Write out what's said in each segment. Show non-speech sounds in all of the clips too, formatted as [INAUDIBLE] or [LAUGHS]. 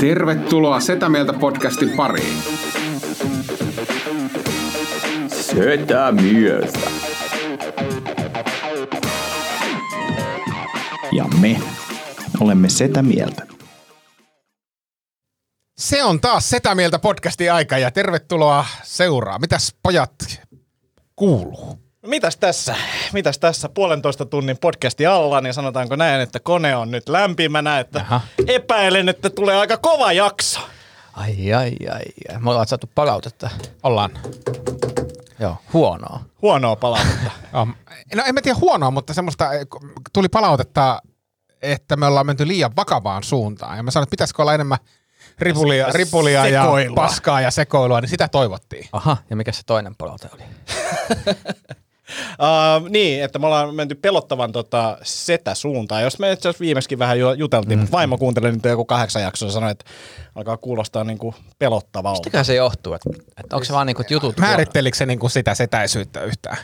Tervetuloa Setä Mieltä podcastin pariin. Setä mieltä. Ja me olemme Setä mieltä. Se on taas Setä Mieltä podcastin aika ja tervetuloa seuraa. Mitäs pojat kuuluu? Mitäs tässä? Mitäs tässä puolentoista tunnin podcasti alla, niin sanotaanko näin, että kone on nyt lämpimänä, että Aha. epäilen, että tulee aika kova jakso. Ai, ai, ai, ai. Me ollaan saatu palautetta. Ollaan. Joo, huonoa. Huonoa palautetta. [LAUGHS] No en mä tiedä huonoa, mutta semmoista eh, tuli palautetta, että me ollaan menty liian vakavaan suuntaan. Ja mä sanoin, että pitäisikö olla enemmän ripulia, ripulia ja sekoilua. paskaa ja sekoilua, niin sitä toivottiin. Aha, ja mikä se toinen palaute oli? [LAUGHS] Uh, [LAUGHS] niin, että me ollaan menty pelottavan tota, setä-suuntaan. Jos me itse asiassa viimeksi vähän ju- juteltiin, mm. mutta vaimo kuunteli nyt joku kahdeksan jaksoa ja sanoi, että alkaa kuulostaa niinku pelottavalta. Mistäkään se johtuu? Että, että onko se vaan niinku jutut? Määrittelikö se niinku sitä setäisyyttä yhtään?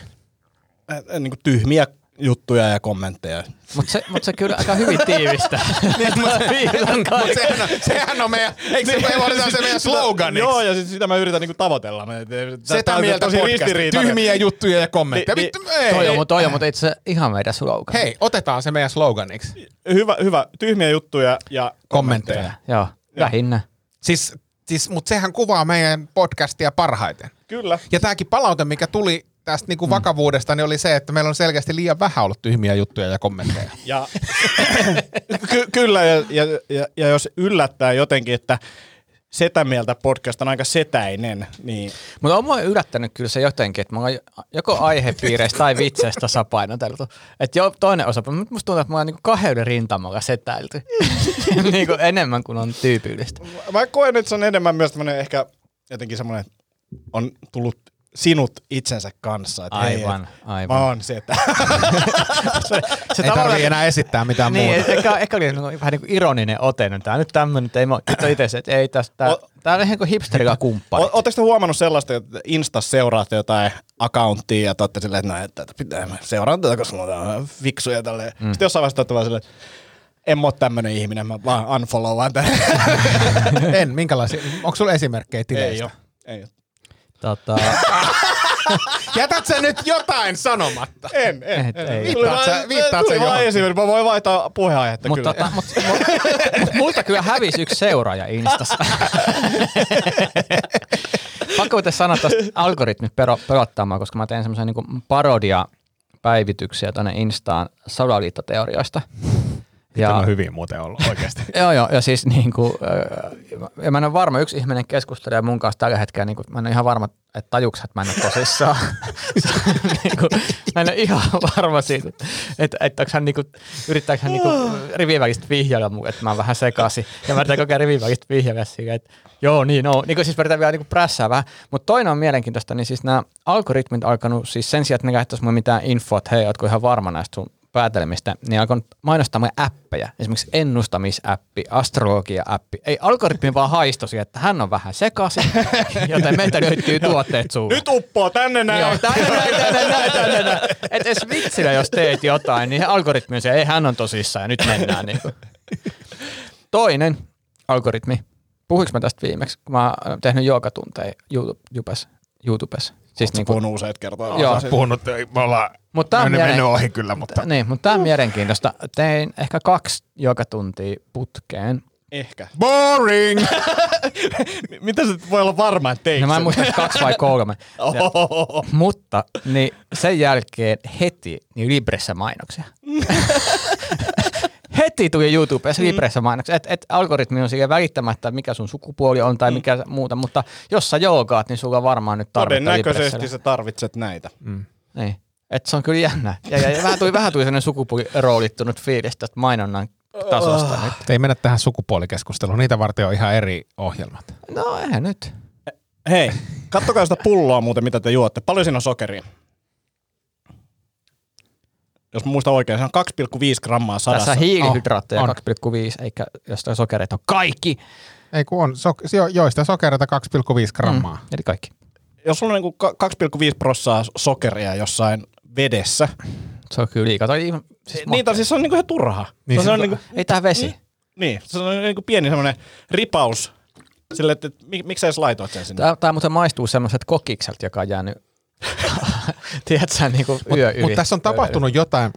Äh, äh, niinku tyhmiä juttuja ja kommentteja. Mutta se, mut se kyllä aika hyvin tiivistää. [LAUGHS] Mut sehän, on, sehän on meidän, eikö se me valitaan se meidän sloganiksi? Joo, ja sit sitä mä yritän niinku tavoitella. Me- Setä tää mieltä tosi. Tyhmiä juttuja ja kommentteja. Ni- Vittu, ei. toi on, mutta toi on mutta itse ihan meidän slogan. Hei, otetaan se meidän sloganiksi. Hyvä, hyvä. Tyhmiä juttuja ja Kommentteja. kommentteja. Joo, lähinnä. Siis, siis, mutta sehän kuvaa meidän podcastia parhaiten. Kyllä. Ja tämäkin palaute, mikä tuli tästä niinku vakavuudesta, niin oli se, että meillä on selkeästi liian vähän ollut tyhmiä juttuja ja kommentteja. Ja, [LAUGHS] ky- kyllä, ja, ja, ja, ja, jos yllättää jotenkin, että setä mieltä podcast on aika setäinen, niin Mutta on mua yllättänyt kyllä se jotenkin, että mä oon joko aihepiireistä tai vitseistä tasapainoteltu. Että jo toinen osa, mutta musta tuntuu, että mä oon niinku kahden rintamalla setäilty. [LAUGHS] niinku enemmän kuin on tyypillistä. mä koen, että se on enemmän myös tämmöinen ehkä jotenkin semmoinen, on tullut sinut itsensä kanssa. Että hei, Aivan, et aivan. Mä oon setä. se, [LAUGHS] se Ei tarvii enää esittää mitään Niin, muuta. ehkä, ehkä oli niinku vähän niin kuin ironinen ote. No, tää on nyt tämmöinen, että ei mä itse itse, että ei tästä, tää, O- tää on ihan kuin hipsterilla [LAUGHS] kumppani. Oletteko te huomannut sellaista, että Instas seuraatte jotain accounttia ja te silleen, että, no, että että pitää seuraan tätä, koska mulla on fiksuja tälleen. Mm. Sitten jossain vaiheessa te vaan silleen, että en mä ole tämmöinen ihminen, mä vaan unfollowaan tämän. [LAUGHS] En, minkälaisia? Onko sulla esimerkkejä tileistä? ei ole. Ei ole. Tota, [LAUGHS] Jätät sä nyt jotain sanomatta? En, en. Et en. ei. Tuli Viittaat vaan- sä- viittaat tuli sä vaan johonkin? esimerkki. Mä voin vaihtaa puheenaihetta mutta kyllä. tota, mut, mut, mut, multa kyllä hävisi yksi seuraaja Instassa. [LAUGHS] Pakko muuten sanoa tuosta algoritmit pelottamaan, koska mä teen semmoisen niinku parodia päivityksiä tuonne Instaan salaliittoteorioista. Ja on hyvin muuten ollut oikeasti. [LAUGHS] Joo, joo, ja siis niin kuin, ja mä en ole varma, yksi ihminen keskustelee mun kanssa tällä hetkellä, niin kuin, mä en ole ihan varma, että tajuks, että mä en ole tosissaan. [LAUGHS] niin kuin, mä en ole ihan varma siitä, että, että, onko hän niin kuin, yrittääkö hän niin kuin, rivien välistä vihjailla mun, että mä oon vähän sekaisin. Ja mä yritän koko ajan rivien välistä vihjailla siihen, että joo, niin no. Niin kuin, siis mä yritän vielä niin kuin prässää vähän. Mutta toinen on mielenkiintoista, niin siis nämä algoritmit alkanut, siis sen sijaan, että ne käyttäisi mulle mitään infoa, että hei, ootko ihan varma näistä sun päätelmistä, niin alkoi mainostaa meidän appeja. Esimerkiksi ennustamisäppi, astrologia-appi. Ei algoritmi vaan haistosi, että hän on vähän sekaisin, [LAUGHS] joten meiltä löytyy tuotteet suuhun. Nyt uppoo tänne näin. Joo, tänne, näin, tänne, näin, tänne, näin. Et edes vitsillä, jos teet jotain, niin algoritmi on se, ei hän on tosissaan ja nyt mennään. Niin kuin. Toinen algoritmi. Puhuinko mä tästä viimeksi, kun mä oon tehnyt joogatunteja YouTube, YouTubes, YouTubes. Siis Siis niinku, puhunut useat kertaa. Joo. Puhunut, me ollaan Mutta tämä on, mennyt, mielen... ohi kyllä, mutta niin, mutta tää on mielenkiintoista. Tein ehkä kaksi joogatuntia putkeen. Ehkä. boring! [LAUGHS] Mitä sä voi olla varma, että teit No mä en muista, kaksi vai kolme. [LAUGHS] Ja, mutta niin sen jälkeen heti niin Libressä mainoksia. [LAUGHS] heti tuli YouTubessa Libressä mainoksia. Et, et algoritmi on siihen välittämättä, mikä sun sukupuoli on tai mikä muuta, mutta jos sä joogaat, niin sulla on varmaan nyt tarvetta Todennäköisesti sä tarvitset näitä. Niin. Et se on kyllä jännä. Ja, ja, ja vähän tuli, vähän tuli sellainen sukupuoliroolittunut fiilis tästä mainonnan tasosta nyt. Ei mennä tähän sukupuolikeskusteluun, niitä varten on ihan eri ohjelmat. No eihän nyt. Hei, kattokaa sitä pulloa muuten, mitä te juotte. Paljon siinä on sokeria? Jos mä muistan oikein, se on 2,5 grammaa sadassa. Tässä hiilihydraatteja On, 2,5, eikä jostain sokereita on kaikki. Ei kun on, so, jo, joista sokereita 2,5 grammaa. Mm. Eli kaikki. Jos sulla on niinku ka- 2,5 prossaa sokeria jossain vedessä, Se on kyllä liikaa. Tai, ihan- siis niin, tai siis se on niinku ihan turha. Niin se se- on niinku, Ei tää vesi. niin, se on niinku pieni semmoinen ripaus sille, että, että mik, miksi sä edes laitoit sen sinne? Tää, tää muuten maistuu semmoiset kokikselta, joka on jäänyt, [LAUGHS] [LAUGHS] tiedätkö sä, niinku yö yli. Mutta tässä on tapahtunut jotain,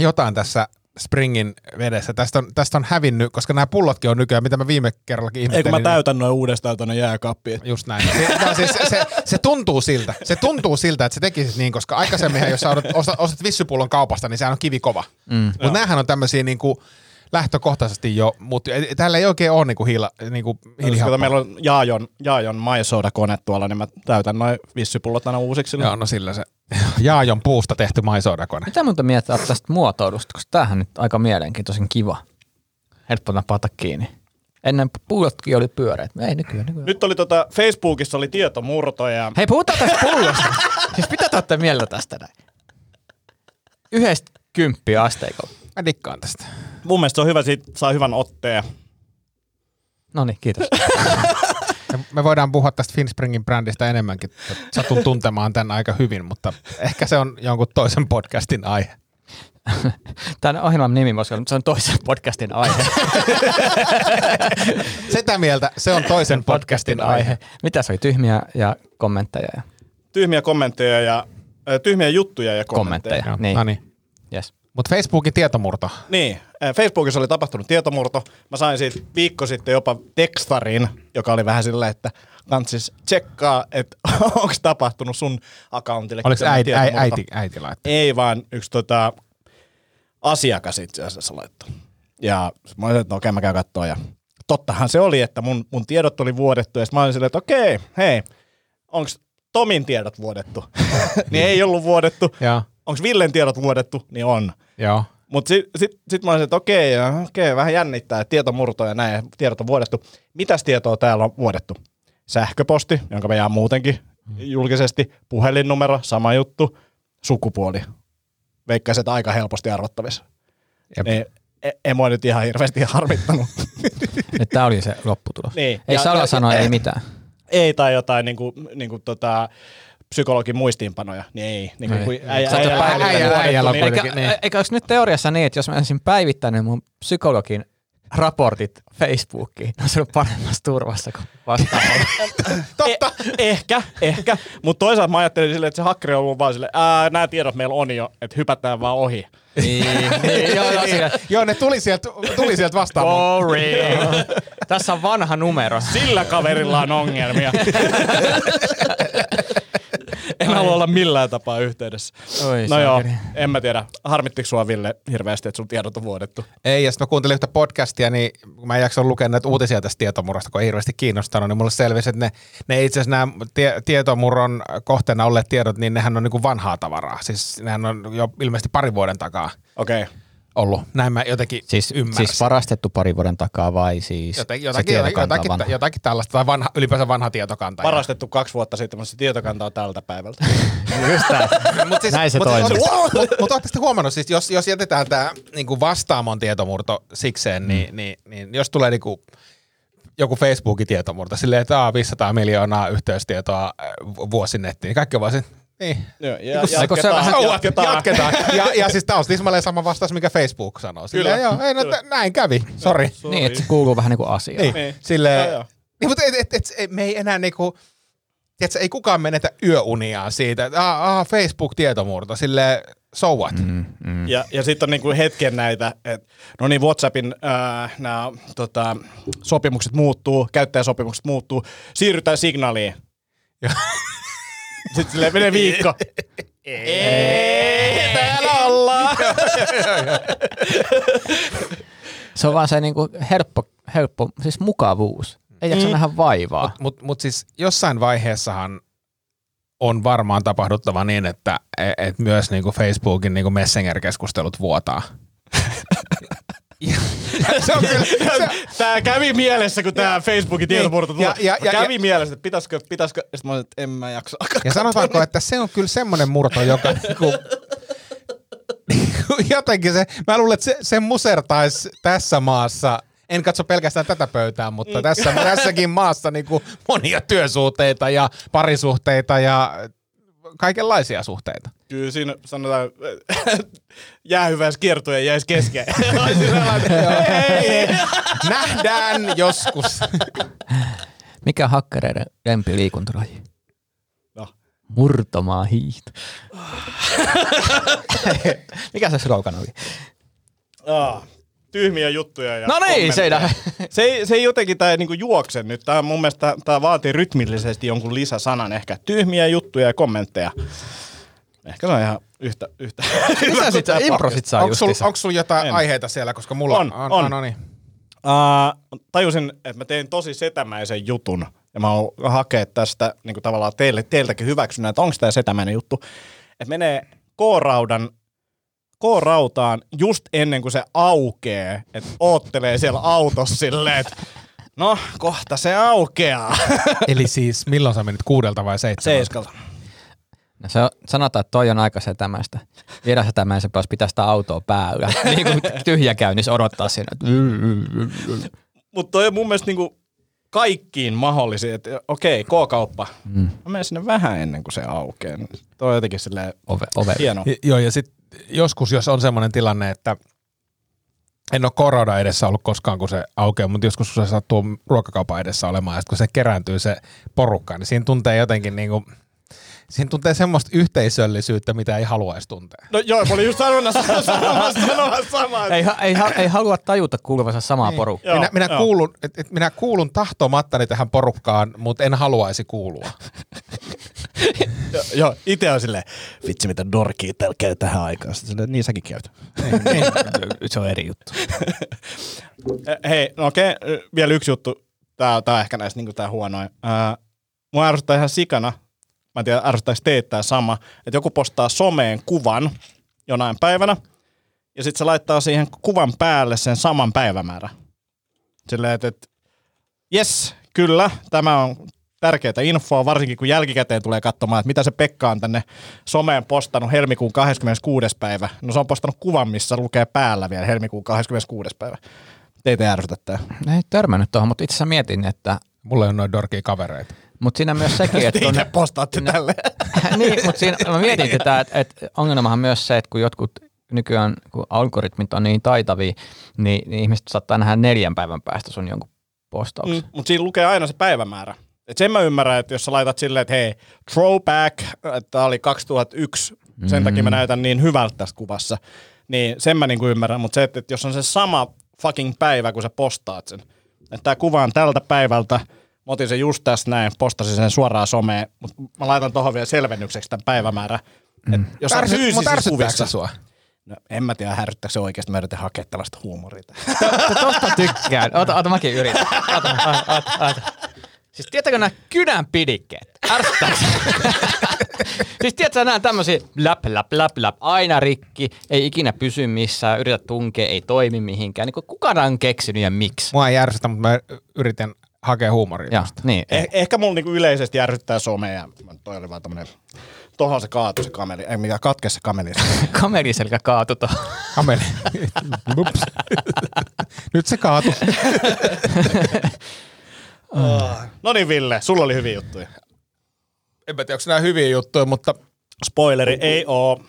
jotain tässä Springin vedessä. Tästä on, tästä on hävinnyt, koska nämä pullotkin on nykyään, mitä mä viime kerrallakin ihmettelin. mä niin- täytän noin uudestaan tonne jääkaappiin. Just näin. Se, no, siis, se, se, tuntuu siltä. Se tuntuu siltä, että se tekisit niin, koska aikaisemminhan, jos sä ostat, ostat, ostat vissypullon kaupasta, niin sehän on kivikova. Mm. Mutta näähän on tämmöisiä niin kuin, lähtökohtaisesti jo, mutta täällä ei oikein ole niin kuin hiila, niin kuin Kato, hiilihappaa. meillä on Jaajon, Jaajon maisooda-kone tuolla, niin mä täytän noin vissypullot aina uusiksi. Joo, no sillä se [LAUGHS] Jaajon puusta tehty maisodakone. Mitä muuta miettiä tästä muotoilusta, koska tämähän nyt aika mielenkiintoisen kiva. Helppo napata kiinni. Ennen pullotkin oli pyöreät. Ei nykyään. nykyään. Nyt oli tota, Facebookissa oli tietomurto ja Hei, puhutaan tästä pullosta. [LAUGHS] siis mitä te olette mieltä tästä näin? Yhdestä kymppiä asteikolla. Mä dikkaan tästä. Mun mielestä se on hyvä, siitä saa hyvän otteen. No niin, kiitos. [LAUGHS] Me- voidaan puhua tästä Finspringin brändistä enemmänkin. Satun tuntemaan tämän aika hyvin, mutta ehkä se on jonkun toisen podcastin aihe. [LAUGHS] Tämän ohjelman nimi voisi olla, mutta se on toisen podcastin aihe. [LAUGHS] Sitä mieltä se on toisen podcastin aihe. Mitä se oli? Tyhmiä ja kommentteja ja Tyhmiä kommentteja ja äh, tyhmiä juttuja ja kommentteja. kommentteja. Niin. Niin. No niin. Yes. Mutta Facebookin tietomurto. Niin, äh, Facebookissa oli tapahtunut tietomurto. Mä sain siitä viikko sitten jopa tekstarin, joka oli vähän silleen, että kantsis tsekkaa, että [LAUGHS] onko tapahtunut sun accountille. Oliko äiti, äiti, äiti, äiti laittanut? Ei vaan yksi tota, asiakas itse asiassa laittoi. Ja mä olin, että no okei, mä käyn katsoa. Ja tottahan se oli, että mun, mun tiedot oli vuodettu. Ja mä olin silleen, että okei, hei, onko Tomin tiedot vuodettu? [LAUGHS] niin ei ollut vuodettu. Joo. Onko Villen tiedot vuodettu? Niin on. Joo. Mutta sitten sit, sit mä olisin, että okei, okei, vähän jännittää, että tietomurto ja näin, tiedot on vuodettu. Mitäs tietoa täällä on vuodettu? Sähköposti, jonka me jaa muutenkin julkisesti, puhelinnumero, sama juttu, sukupuoli. Veikkaisin, että aika helposti arvattavissa. Jep. Niin, e- ei mua nyt ihan hirveästi harmittanut. [LAUGHS] Nyt tää oli se lopputulos. Niin. Ei saa ja- ei mitään. ei tai jotain niinku, niinku tota, psykologin muistiinpanoja, niin ei. Niinku, Ei. kun äijä, Sä oot jo äijä, äijä, äijällä on niin- kuitenkin- Eikä, niin. eikä olisi nyt teoriassa niin, että jos mä olisin päivittänyt mun psykologin raportit Facebookiin, ne ollut paremmassa turvassa kuin vastaavalla. [LAUGHS] Totta. Eh, ehkä, ehkä. Mutta toisaalta mä ajattelin silleen, että se hakkeri on ollut vaan silleen, nämä tiedot meillä on jo, että hypätään vaan ohi. niin, [LAUGHS] niin, joo, joo. Joo, ne tuli sieltä, tuli sieltä vastaan. Boring. Tässä on vanha numero. Sillä kaverilla on ongelmia. [LAUGHS] en halua olla millään tapaa yhteydessä. Oi, no joo, en mä tiedä. Harmittiko sua Ville hirveästi, että sun tiedot on vuodettu? Ei, ja sitten mä kuuntelin yhtä podcastia, niin kun mä en jaksanut lukea näitä uutisia tästä tietomurrosta, kun ei hirveästi kiinnostanut, niin mulle selvisi, että ne, ne itse asiassa nämä tie, tietomurron kohteena olleet tiedot, niin nehän on niin kuin vanhaa tavaraa. Siis nehän on jo ilmeisesti pari vuoden takaa Okei. Okay. Ollut. Näin mä jotenkin Siis, ymmärsin. siis varastettu pari vuoden takaa vai siis jotakin, se jotakin, tietokanta on jotakin, vanha? jotakin tällaista, tai vanha, ylipäänsä vanha tietokanta. Varastettu kaksi vuotta sitten, mutta se tietokanta on tältä päivältä. [LAUGHS] Just tää. Mut siis, Näin se mut toimii. Mutta mut, mut sitten huomannut, siis jos, jos jätetään tämä niinku vastaamon tietomurto sikseen, mm. niin, niin, niin, jos tulee niinku joku Facebookin tietomurto, silleen, että aa, 500 miljoonaa yhteystietoa äh, vu- vuosinettiin, niin kaikki on vaan niin, Joo, ja, Eikö se vähän- Jatketaan. jatketaan. [LAUGHS] jatketaan. Ja, ja siis tämä on tismalleen sama vastaus, mikä Facebook sanoo. Silleen, Kyllä. joo, ei, no, Kyllä. näin kävi, sori. Niin, että se kuuluu vähän niin kuin asiaan. Niin, Niin. Joo, joo. niin, mutta et, et, et, et, me ei enää niinku, tiedätkö, ei kukaan menetä yöuniaan siitä, että ah, ah, Facebook-tietomurto, silleen, so what? Mm. Mm. Ja, ja sitten on niinku hetken näitä, että no niin WhatsAppin äh, nämä tota, sopimukset muuttuu, käyttäjäsopimukset muuttuu, siirrytään signaaliin. [LAUGHS] Sitten silleen menee viikko. Ei, täällä ollaan. [LAUGHS] Se on vaan se niin kuin helppo, helppo, siis mukavuus. Ei jaksa Mm. nähdä vaivaa. Mutta mut siis jossain vaiheessahan on varmaan tapahduttava niin, että et myös niinku Facebookin niinku Messenger-keskustelut vuotaa. [LAUGHS] se on kyllä, [LAUGHS] se, Tää kävi mielessä, kun tää Facebookin tietomurto tuli. Ja- ja- ja- kävi ja- mielessä, että pitäisikö, pitäisikö. Mä olin, että en mä jaksa. ja sanotaanko, että se on kyllä semmoinen murto, joka niinku, niinku [LAUGHS] jotenkin se, mä luulen, että se, se musertaisi tässä maassa en katso pelkästään tätä pöytää, mutta tässä, tässäkin maassa niin kuin monia työsuhteita ja parisuhteita ja kaikenlaisia suhteita. Kyllä siinä sanotaan, [LAUGHS] jäähyväis kiertoja jäisi kesken. Nähdään joskus. Mikä hakkereiden lempiliikuntalaji? No. Murtomaa hiihto. [LAUGHS] Mikä se slogan oli? Aa, tyhmiä juttuja. Ja No niin, se [LAUGHS] se, ei, se ei jotenkin tää niinku juokse nyt. Tää mun mielestä tää vaatii rytmillisesti jonkun lisäsanan ehkä. Tyhmiä juttuja ja kommentteja. Ehkä se on ihan yhtä... yhtä [LAUGHS] Mitä sit sä improsit saa Onko sulla sul jotain En. aiheita siellä, koska mulla On, on. on. no niin. Uh, tajusin, että mä tein tosi setämäisen jutun ja mä oon hakea tästä niin kuin tavallaan teille, teiltäkin hyväksynnän, että onko tämä setämäinen juttu. Että menee K-raudan K-rautaan just ennen kuin se aukee, että oottelee siellä autossa silleen, että no kohta se aukeaa. [LAUGHS] Eli siis milloin sä menit kuudelta vai seitsemältä? Seiskalta. No se on, sanotaan, että toi on aika setämäistä. Viedä setämäisen päässä pitää sitä autoa päällä. [LAUGHS] niin kuin tyhjä käynnissä odottaa siinä. Mutta toi on mun mielestä niinku kaikkiin mahdollisiin, että okei, K-kauppa. Mm. Mä menen sinne vähän ennen kuin se aukeaa. Toi on jotenkin silleen Ove, ove. hieno. Ja- Joo, ja sitten joskus, jos on semmoinen tilanne, että en ole korona edessä ollut koskaan, kun se aukeaa, mutta joskus kun se sattuu ruokakaupan edessä olemaan, ja kun se kerääntyy se porukka, niin siinä tuntee jotenkin niin kuin, siinä tuntee semmoista yhteisöllisyyttä, mitä ei haluaisi tuntea. No joo, mä olin just sanomassa, [LAUGHS] sanomassa, sanomassa samaa. Ei, ei, ei halua tajuta kuuluvansa samaa porukkaa. Joo, minä, minä, joo. kuulun, et, et minä kuulun tahtomattani tähän porukkaan, mutta en haluaisi kuulua. [LAUGHS] Jo, [LAUGHS] joo, itse on silleen, vitsi mitä dorkia täällä käy tähän aikaan. Sitten silleen, niin säkin käyt. Se on eri juttu. [LAUGHS] Eh, Hei, no okei, vielä yksi juttu. Tää, tää on ehkä näistä niin tää huonoin. Ää, mua ärsyttää ihan sikana. Mä en tiedä, ärsyttääkö teitä tää sama. Että joku postaa someen kuvan jonain päivänä. Ja sitten se laittaa siihen kuvan päälle sen saman päivämäärän. Silleen, että, että jes, kyllä, tämä on tärkeää infoa, varsinkin kun jälkikäteen tulee katsomaan, että mitä se Pekka on tänne someen postannut helmikuun 26. päivä. No se on postannut kuvan, missä lukee päällä vielä helmikuun 26. päivä. Teitä ei ärsytä. Ei törmännyt tuohon, mutta itse asiassa mietin, että Mulla on noin dorkia kavereita. mutta siinä myös sekin, [LAUGHS] että Te itse postaatte tälle. [LAUGHS] niin, mutta siinä, mä mietin tätä, että, että ongelmahan myös se, että kun jotkut nykyään, kun algoritmit on niin taitavia, niin, niin ihmiset saattaa nähdä neljän päivän päästä sun jonkun postauksen. Mm, mutta siinä lukee aina se päivämäärä. Et sen mä ymmärrän, että jos sä laitat silleen, että hei, throwback, että tää oli 2001, sen takia mä näytän niin hyvältä tässä kuvassa, niin sen mä niinku ymmärrän. Mutta se, että, että jos on se sama fucking päivä, kun sä postaat sen, että tämä kuva on tältä päivältä, mä otin sen just tässä näin, postasin sen suoraan someen, mutta mä laitan tuohon vielä selvennykseksi tämän päivämäärän. Mm. Jos on Ärsyt- mut fyysisissä kuvissa, sua? no, en mä tiedä, härryttääkö se oikeasti, mä yritän hakea tällaista huumoria. Tosta tykkään. Ota, ota mäkin yritän. Ota, ota, ota, ota. [LAUGHS] Siis tiedätkö nämä kynän pidikkeet? Siis tiedätkö nämä tämmöisiä läp, läp, läp, läp, aina rikki, ei ikinä pysy missään, yritä tunkea, ei toimi mihinkään. Niin kukaan on keksinyt ja miksi? Mua ei järsytä, mutta mä yritän hakea huumoria. Ja, niin. Eh, ehkä mulla niinku yleisesti järsyttää some ja toi oli vaan tämmönen, tohon se kaatui se kameli, ei mikä katke se kameli. [LAUGHS] Kameliselkä kaatu tuohon. Kameli. [LAUGHS] Nyt se kaatu. No niin Ville, sulla oli hyviä juttuja. En tiedä, onko nämä hyviä juttuja, mutta Spoileri ei oo.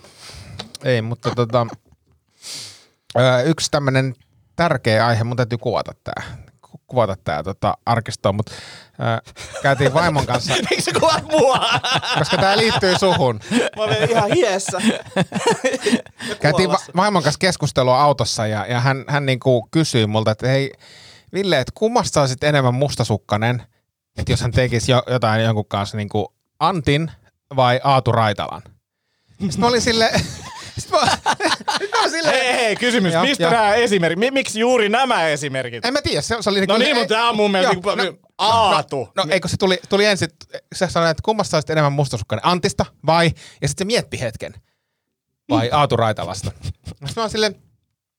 ei, mutta tota, yksi tämmöinen tärkeä aihe, mun täytyy kuvata tää, ku- kuvata tää tota, arkistoon, mutta ö, käytiin vaimon kanssa, [LAUGHS] Miksi sä kuvat mua? koska tää liittyy suhun. Mä olen ihan hiessä. Käytiin va- vaimon kanssa keskustelua autossa ja, ja hän, hän niinku kysyi multa, että hei Ville, että kummasta sä olisit enemmän mustasukkanen, että jos hän tekisi jo, jotain jonkun kanssa niinku Antin vai Aatu Raitalan? Sitten mä olin [LAUGHS] sitten mä, sit mä silleen, Hei, hei, kysymys. Joo, Mistä joo. nämä esimerkit? Mi- Miksi juuri nämä esimerkit? en mä tiedä, se, se oli No niin, mutta tää on mun mielestä Joo, niinku Aatu. No, no eikö se tuli, tuli ensin, se sanoi, että kummasta sä olisit enemmän mustasukkainen, Antista vai, ja sitten se mietti hetken, vai Aatu Raitalasta. Sitten mä olin silleen,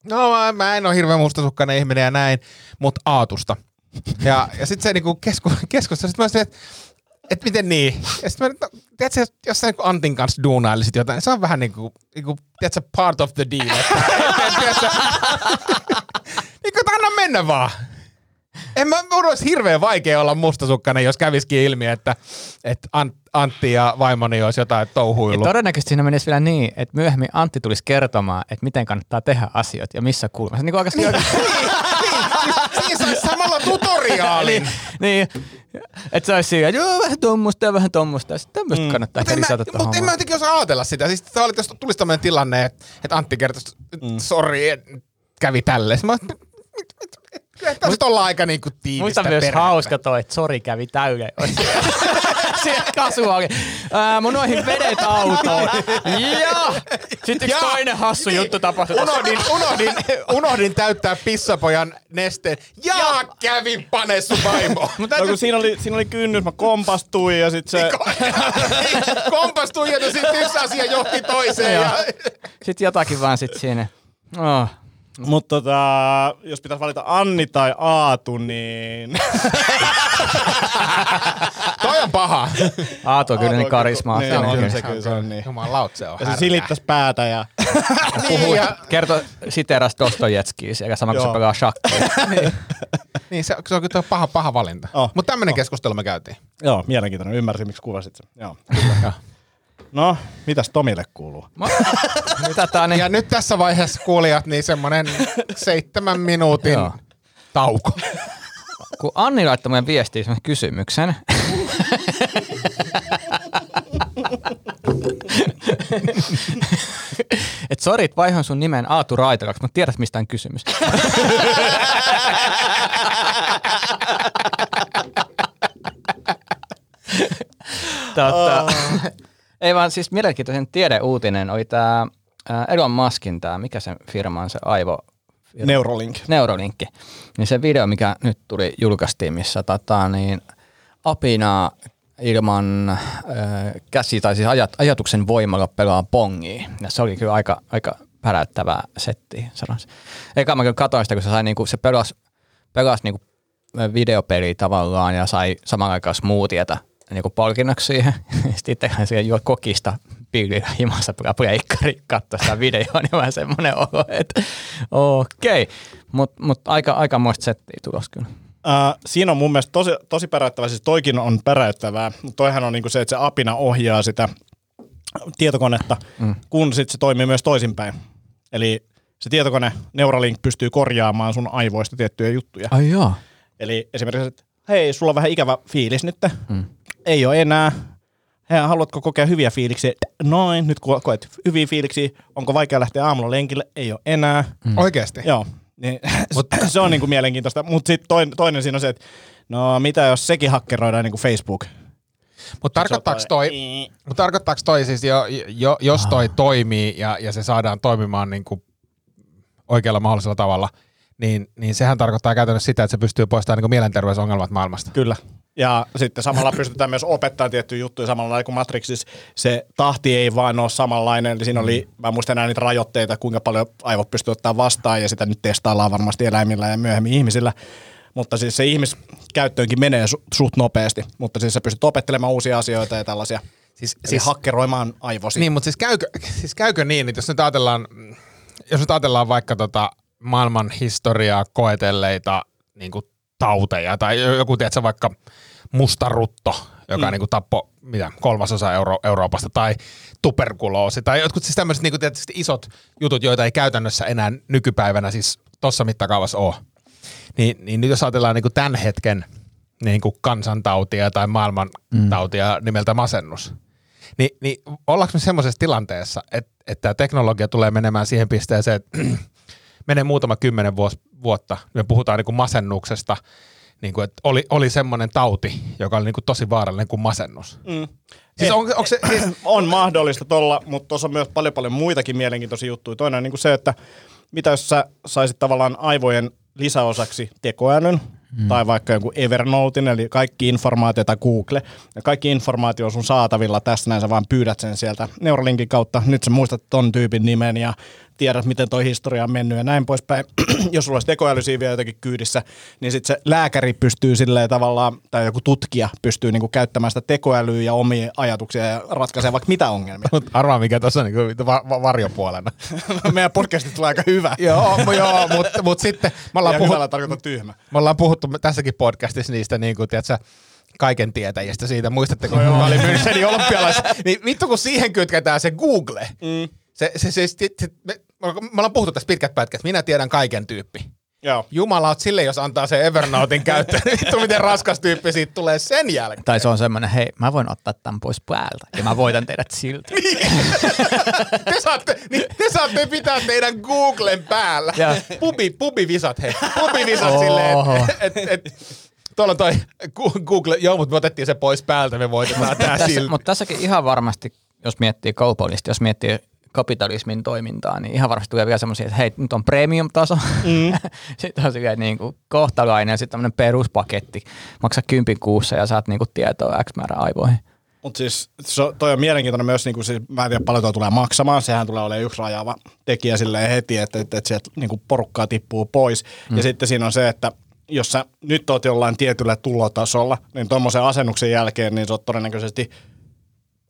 No mä, mä en ole hirveän mustasukkainen ihminen ja näin, mutta Aatusta. Ja, ja sitten se niinku kesku, keskustelu, sit mä olisin, että et miten niin? Ja sitten mä, no, tiedätkö, jos sä niinku Antin kanssa duunailisit jotain, niin se on vähän niinku, niinku tiedätkö, part of the deal. Että, [LAUGHS] niinku, että anna mennä vaan. En mä, mun olisi hirveän vaikea olla mustasukkainen, jos käviskin ilmi, että, että Ant, Antti ja vaimoni olisi jotain Ja touhuillut. todennäköisesti siinä menisi vielä niin, että myöhemmin Antti tulisi kertomaan, että miten kannattaa tehdä asiat ja missä kulmassa. Niin kuin oikeasti Siinä saisi samalla tutoriaalin. [LAUGHS] niin, että se olisi siinä, että joo, vähän tommusta ja vähän tommusta. Ja sitten tämmöistä mm. kannattaa Mutta ehkä en, mä, lisätä tuohon mut en mä jotenkin osaa ajatella sitä. Siis olit, jos tulisi tämmöinen tilanne, että, Antti kertoisi, mm. sori, kävi tälleen. Mä, oon, kyllä nyt ollaan aika niinku tiivistä Muista myös perhettä. hauska toi, että sori kävi täyden. [LAUGHS] Kasuaali. Ää, mun noihin vedet autoon. Ja sitten yksi Ja. toinen hassu Niin. juttu tapahtui. Unohdin, unohdin, unohdin täyttää pissapojan nesteen. Ja, kävin pane sun vaimo. [LAUGHS] Mutta No, kun siinä oli, siinä oli kynnys, mä kompastuin ja sit se... [LAUGHS] Kompastui ja sitten yksi asia johti toiseen. Ja... sitten jotakin vaan sit siinä. Oh. Mutta tota, jos pitäisi valita Anni tai Aatu, niin... [LAUGHS] Toi on paha. Aatu on kyllä niin karismaattinen. Niin, on kyllä. se kyllä, se on niin. Jumalaut se on Ja se silittäisi päätä ja... [LAUGHS] Niin, ja, Kerto siteeras Dostojevskiä siellä sama kun se pelaa shakkia. [LAUGHS] niin se, se on kyllä paha, paha valinta. Oh. Mutta tämmöinen keskustelu me käytiin. Joo, mielenkiintoinen. Ymmärsin, miksi kuvasit sen. Joo. No, mitäs Tomille kuuluu? [LAUGHS] Mitä tää on niin? Ja nyt tässä vaiheessa kuulijat, niin semmoinen seitsemän minuutin Joo. tauko. Kun Anni laittoi meidän viestiin semmoisen kysymyksen. Et sori, että vaihoin sun nimen Aatu Raitalaksi, mutta tiedät mistä on kysymys. tota, ei vaan siis mielenkiintoisen tiedeuutinen oli tämä Elon Muskin tämä, mikä sen firma on se aivo, Neurolink. Neurolinkki, niin se video, mikä nyt tuli julkaistiin, missä tota, niin apina ilman äh, käsi tai siis ajat, ajatuksen voimalla pelaa pongia. Ja se oli kyllä aika, aika päräyttävää settiä, sanoisin. Eikä mä kyllä katsoin sitä, kun se, sai, niinku, se pelasi, pelasi niinku videopeliä tavallaan ja sai saman aikaan smoothieta niinku palkinnoksi siihen. [LAUGHS] Sitten itsehän siihen juo kokista pillillä himassa pleikkari katsoa sitä videoa, [LAUGHS] niin vähän semmoinen olo, että okei. Okay. Mutta mut aika, aika muista settiä tulos kyllä. Uh, siinä on mun mielestä tosi, tosi päräyttävää, siis toikin on päräyttävää, mutta toihan on niinku se, että se apina ohjaa sitä tietokonetta, mm. kun sitten se toimii myös toisinpäin. Eli se tietokone, Neuralink, pystyy korjaamaan sun aivoista tiettyjä juttuja. Ai joo. Eli esimerkiksi, että hei, sulla on vähän ikävä fiilis nyt, mm. Ei ole enää. Hei, haluatko kokea hyviä fiiliksiä? Noin, nyt kun koet hyviä fiiliksiä, onko vaikea lähteä aamulla lenkille? Ei ole enää. Mm. Oikeasti. Joo, niin, [LAUGHS] mutta se on niinku mielenkiintoista. Mutta sitten toinen, toinen siinä on se, että no mitä jos sekin hakkeroidaan niinku Facebook? Mutta tarkoittaako toi, mut tarkoittaako toi siis, jo, jo, jos toi toimii ja, ja se saadaan toimimaan niin kuin oikealla mahdollisella tavalla, niin, niin sehän tarkoittaa käytännössä sitä, että se pystyy poistamaan niin kuin mielenterveysongelmat maailmasta. Kyllä. Ja sitten samalla pystytään myös opettamaan tiettyjä juttuja samalla lailla kuin Matrixissa. Se tahti ei vaan ole samanlainen. Eli siinä oli, mä muistan enää niitä rajoitteita, kuinka paljon aivot pystyy ottaa vastaan ja sitä nyt testaillaan varmasti eläimillä ja myöhemmin ihmisillä. Mutta siis se ihmiskäyttöönkin menee su- suht nopeasti, mutta siis sä pystyt opettelemaan uusia asioita ja tällaisia. Siis, Eli siis, hakkeroimaan aivosi. Niin, mutta siis käykö, siis käykö niin, että jos nyt ajatellaan, jos nyt ajatellaan vaikka tota maailman historiaa koetelleita niin kuin tauteja tai joku, tiedätkö, vaikka mustarutto, joka mm. niin kuin tappoi mitä, kolmasosa Euro- Euroopasta, tai tuberkuloosi, tai jotkut siis tämmöiset niin kuin, tietysti isot jutut, joita ei käytännössä enää nykypäivänä siis tuossa mittakaavassa ole. Niin, niin nyt jos ajatellaan niin kuin tämän hetken niin kuin kansantautia tai maailmantautia mm. nimeltä masennus, niin, niin ollaanko me semmoisessa tilanteessa, että, että tämä teknologia tulee menemään siihen pisteeseen, että menee muutama kymmenen vuos, vuotta, me puhutaan niin kuin masennuksesta, niin kuin, että oli, oli semmoinen tauti, joka oli niin kuin tosi vaarallinen kuin masennus. Mm. Siis on, onko se, siis, [COUGHS] on mahdollista tolla, mutta tuossa on myös paljon paljon muitakin mielenkiintoisia juttuja. Toinen on niin kuin se, että mitä jos sä saisit tavallaan aivojen lisäosaksi tekoälyn, mm. tai vaikka joku Evernotein, eli kaikki informaatio tai Google, ja kaikki informaatio on sun saatavilla tästä näin, sä vaan pyydät sen sieltä Neuralinkin kautta, nyt sä muistat ton tyypin nimen ja tiedät, miten toi historia on mennyt ja näin poispäin. [CLEARS THROAT] Jos sulla olisi tekoäly siinä vielä jotenkin kyydissä, niin sitten se lääkäri pystyy silleen tavallaan, tai joku tutkija pystyy niinku käyttämään sitä tekoälyä ja omia ajatuksia ja ratkaisemaan vaikka mitä ongelmia. Arvaa mikä tuossa on niinku va- va- varjopuolena. [LAUGHS] Meidän podcastit tulee aika hyvä. [LAUGHS] joo, joo mutta mut sitten me ollaan, puhut, tarkoitan tyhmä. me ollaan puhuttu tässäkin podcastissa niistä niin kuin, tiedätkö, kaiken tietäjistä siitä. Muistatteko, kun oli Münchenin olympialais? Niin vittu, kun siihen kytketään se Google. Mm. Se, se, se, se, se, me, me ollaan puhuttu tässä pitkät pätkät. Minä tiedän kaiken tyyppi. Joo. Jumala, oot sille, jos antaa sen Evernotein käyttöön. niin Vittu, miten raskas tyyppi siitä tulee sen jälkeen. Tai se on semmoinen, hei, mä voin ottaa tämän pois päältä ja mä voitan teidät silti. te, saatte, niin, te saatte pitää teidän Googlen päällä. Ja. Pubi, pubivisat, hei. Pubivisat silleen, Oho. että et, et, Tuolla on toi Google, joo, mutta me otettiin se pois päältä, me voitetaan tää Tässä, silti. mutta tässäkin ihan varmasti, jos miettii kaupallista, jos miettii kapitalismin toimintaa, niin ihan varmasti tulee vielä semmoisia, että hei, nyt on premium-taso, mm. [LAUGHS] sitten on silleen niin kuin kohtalainen ja sitten tämmöinen peruspaketti, maksaa kympin kuussa ja saat niin kuin tietoa X määrä aivoihin. Mutta siis se, on- toi on mielenkiintoinen myös, niin kuin, siis, mä en tiedä paljon toi tulee maksamaan, sehän tulee olemaan yksi rajaava tekijä silleen heti, että, että, että sieltä niin kuin porukkaa tippuu pois. Mm. Ja sitten siinä on se, että jos sä nyt oot jollain tietyllä tulotasolla, niin tuommoisen asennuksen jälkeen, niin sä oot todennäköisesti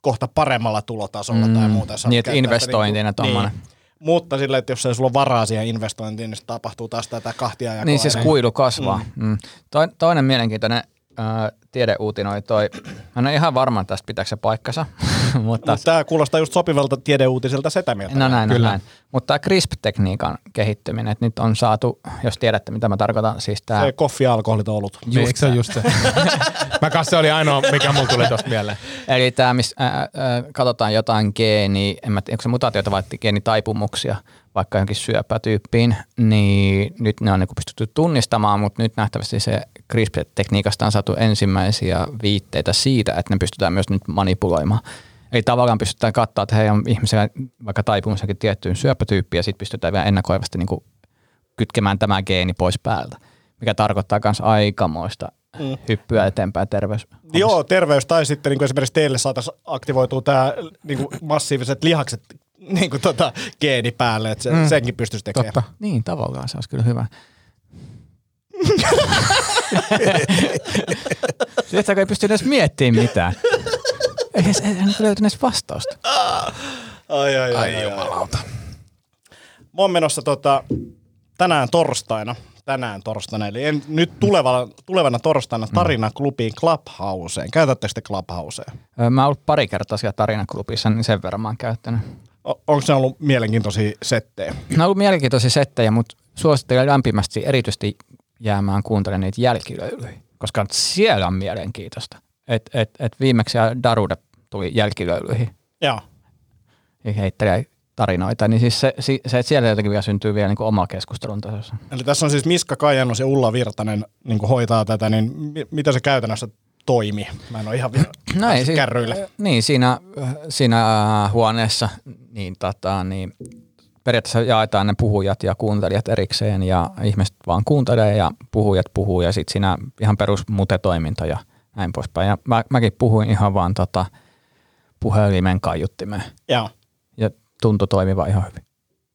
kohta paremmalla tulotasolla mm. tai muuta. Niin, että käyttänyt investointina tommonen. Niin. Mutta sillä, että jos ei sulla ole varaa siihen investointiin, niin se tapahtuu taas tätä kahtia ja Niin siis kuilu kasvaa. Mm. Mm. Toi, toinen mielenkiintoinen äh, tiedeuutinen oli toi, mä en ole ihan varma tästä pitääkö se paikkansa, [LAUGHS] mutta Mutta tämä kuulostaa just sopivalta tiedeuutiselta sitä mieltä. No näin, Kyllä. näin. Mutta tämä CRISP-tekniikan kehittyminen, että nyt on saatu, jos tiedätte mitä mä tarkoitan, siis tämä Se koffi, alkoholit, olut. Niin, eikö se just se? [LAUGHS] Mä kanssa se oli ainoa, mikä mulla tuli tosta mieleen. Eli tämä, missä ää, ää, katsotaan jotain geeni, en mä tiedä, onko se mutaatioita vai geenitaipumuksia vaikka johonkin syöpätyyppiin, niin nyt ne on niin pystytty tunnistamaan, mutta nyt nähtävästi se CRISPR-tekniikasta on saatu ensimmäisiä viitteitä siitä, että ne pystytään myös nyt manipuloimaan. Eli tavallaan pystytään katsoa, että hei on ihmisellä vaikka taipumus johonkin tiettyyn syöpätyyppiin ja sitten pystytään vielä ennakoivasti niin kuin kytkemään tämä geeni pois päältä, mikä tarkoittaa myös aikamoista mm. hyppyä eteenpäin terveys. Joo, terveys tai sitten niin kuin esimerkiksi teille saataisiin aktivoitua tämä niin kuin massiiviset lihakset niin kuin tota, geeni päälle, että se, mm. senkin pystyisi tekemään. Totta. Niin, tavallaan se olisi kyllä hyvä. Sitten kun ei pysty edes miettimään mitään. Ei, edes- ei, ei löytynyt edes vastausta. Ai, ai, ai, ai, jumalauta. Mä oon menossa tota, tänään torstaina, tänään torstaina, eli en, nyt tulevana, tulevana torstaina tarinaklubiin Clubhouseen. Käytättekö te Clubhouseen? Mä oon ollut pari kertaa siellä tarinaklubissa, niin sen verran mä oon käyttänyt. O- onko se ollut mielenkiintoisia settejä? Ne on ollut mielenkiintoisia settejä, mutta suosittelen lämpimästi erityisesti jäämään kuuntelemaan niitä jälkilöilyjä, koska siellä on mielenkiintoista. Et, et, et viimeksi Darude tuli jälkilöilyihin Joo. ja heittelee tarinoita, niin siis se, se, se että siellä jotenkin vielä syntyy vielä niin oma keskustelun tasossa. Eli tässä on siis Miska Kajannus ja Ulla Virtanen niin hoitaa tätä, niin mi- mitä se käytännössä toimii? Mä en ole ihan vielä [CLEARS THROAT] No ei, päässyt si- kärryille. Niin, siinä, siinä äh, huoneessa niin, tota, niin periaatteessa jaetaan ne puhujat ja kuuntelijat erikseen ja ihmiset vaan kuuntelee ja puhujat puhuu ja sitten siinä ihan perus mute-toiminta ja näin poispäin. Ja mä, mäkin puhuin ihan vaan tota, puhelimen kaiuttimeen Joo. ja tuntui toimiva ihan hyvin.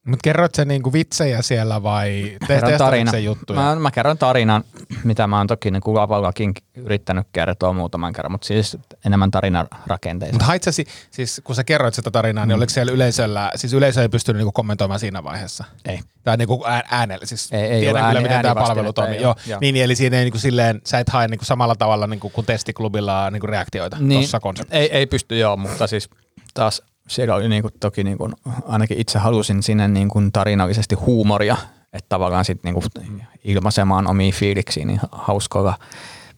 Mutta kerroit sä niinku vitsejä siellä vai te- testailit se juttuja? Mä, mä kerron tarinan, mitä mä oon toki niin kuin lavallakin yrittänyt kertoa muutaman kerran, mutta siis enemmän tarinan rakenteista. Mutta hait sä siis kun sä kerroit sitä tarinaa, niin oliko siellä yleisöllä, siis yleisö ei pystynyt niinku kommentoimaan siinä vaiheessa? Ei. Tai niinku ää- äänellä, siis Ei- ei tiedän ole kyllä, ääni- miten tämä palvelu toimii. Joo. joo. Niin, eli siinä ei niinku silleen, sä et hae niinku samalla tavalla niinku kuin testiklubilla niinku reaktioita niin. tuossa konseptissa. ei, ei pysty joo, mutta siis taas siellä oli niinku, toki niinku, ainakin itse halusin sinne niinku tarinallisesti huumoria, että tavallaan sitten niinku ilmaisemaan omia fiiliksiä niin hauskoilla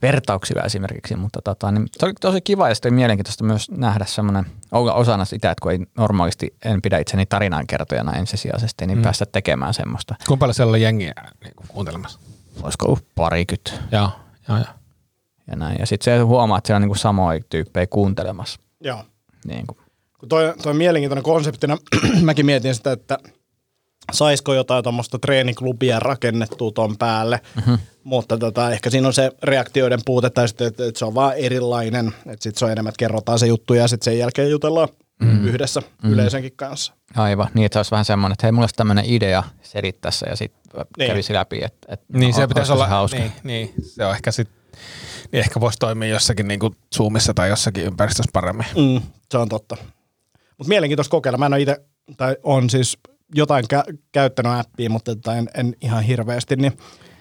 vertauksilla esimerkiksi, mutta tota, niin se oli tosi kiva ja sitten mielenkiintoista myös nähdä semmoinen, olla osana sitä, että kun ei normaalisti, en pidä itseni tarinankertojana ensisijaisesti, niin mm. päästä tekemään semmoista. Kuinka paljon siellä oli jengiä niinku kuuntelemassa? Olisiko ollut parikymmentä Joo, joo, joo. ja näin. Ja sitten se huomaa, että siellä on niinku samoja tyyppejä kuuntelemassa. Joo. Niin kuin. Kun toi, toi mielenkiintoinen konseptina, [CLEARS THROAT] mäkin mietin sitä, että saisiko jotain tuommoista treeniklubia rakennettua ton päälle, mm-hmm. mutta tota, ehkä siinä on se reaktioiden puute tai sitten, että, että se on vaan erilainen, että sitten se on enemmän, että kerrotaan se juttu ja sitten sen jälkeen jutellaan mm. yhdessä mm. yleisönkin kanssa. Aivan, niin että se olisi vähän semmoinen, että hei, mulla olisi tämmöinen idea selittää se ja sitten Niin. kävisi läpi, että, että Niin se o- pitäisi olla, se hauska. niin, niin, se on ehkä sit, niin ehkä voisi toimia jossakin niinku Zoomissa tai jossakin ympäristössä paremmin. Mm, se on totta. Mutta mielenkiintoista kokeilla. Mä en ole itse, tai on siis jotain kä- käyttänyt appia, mutta tota en, en ihan hirveästi, niin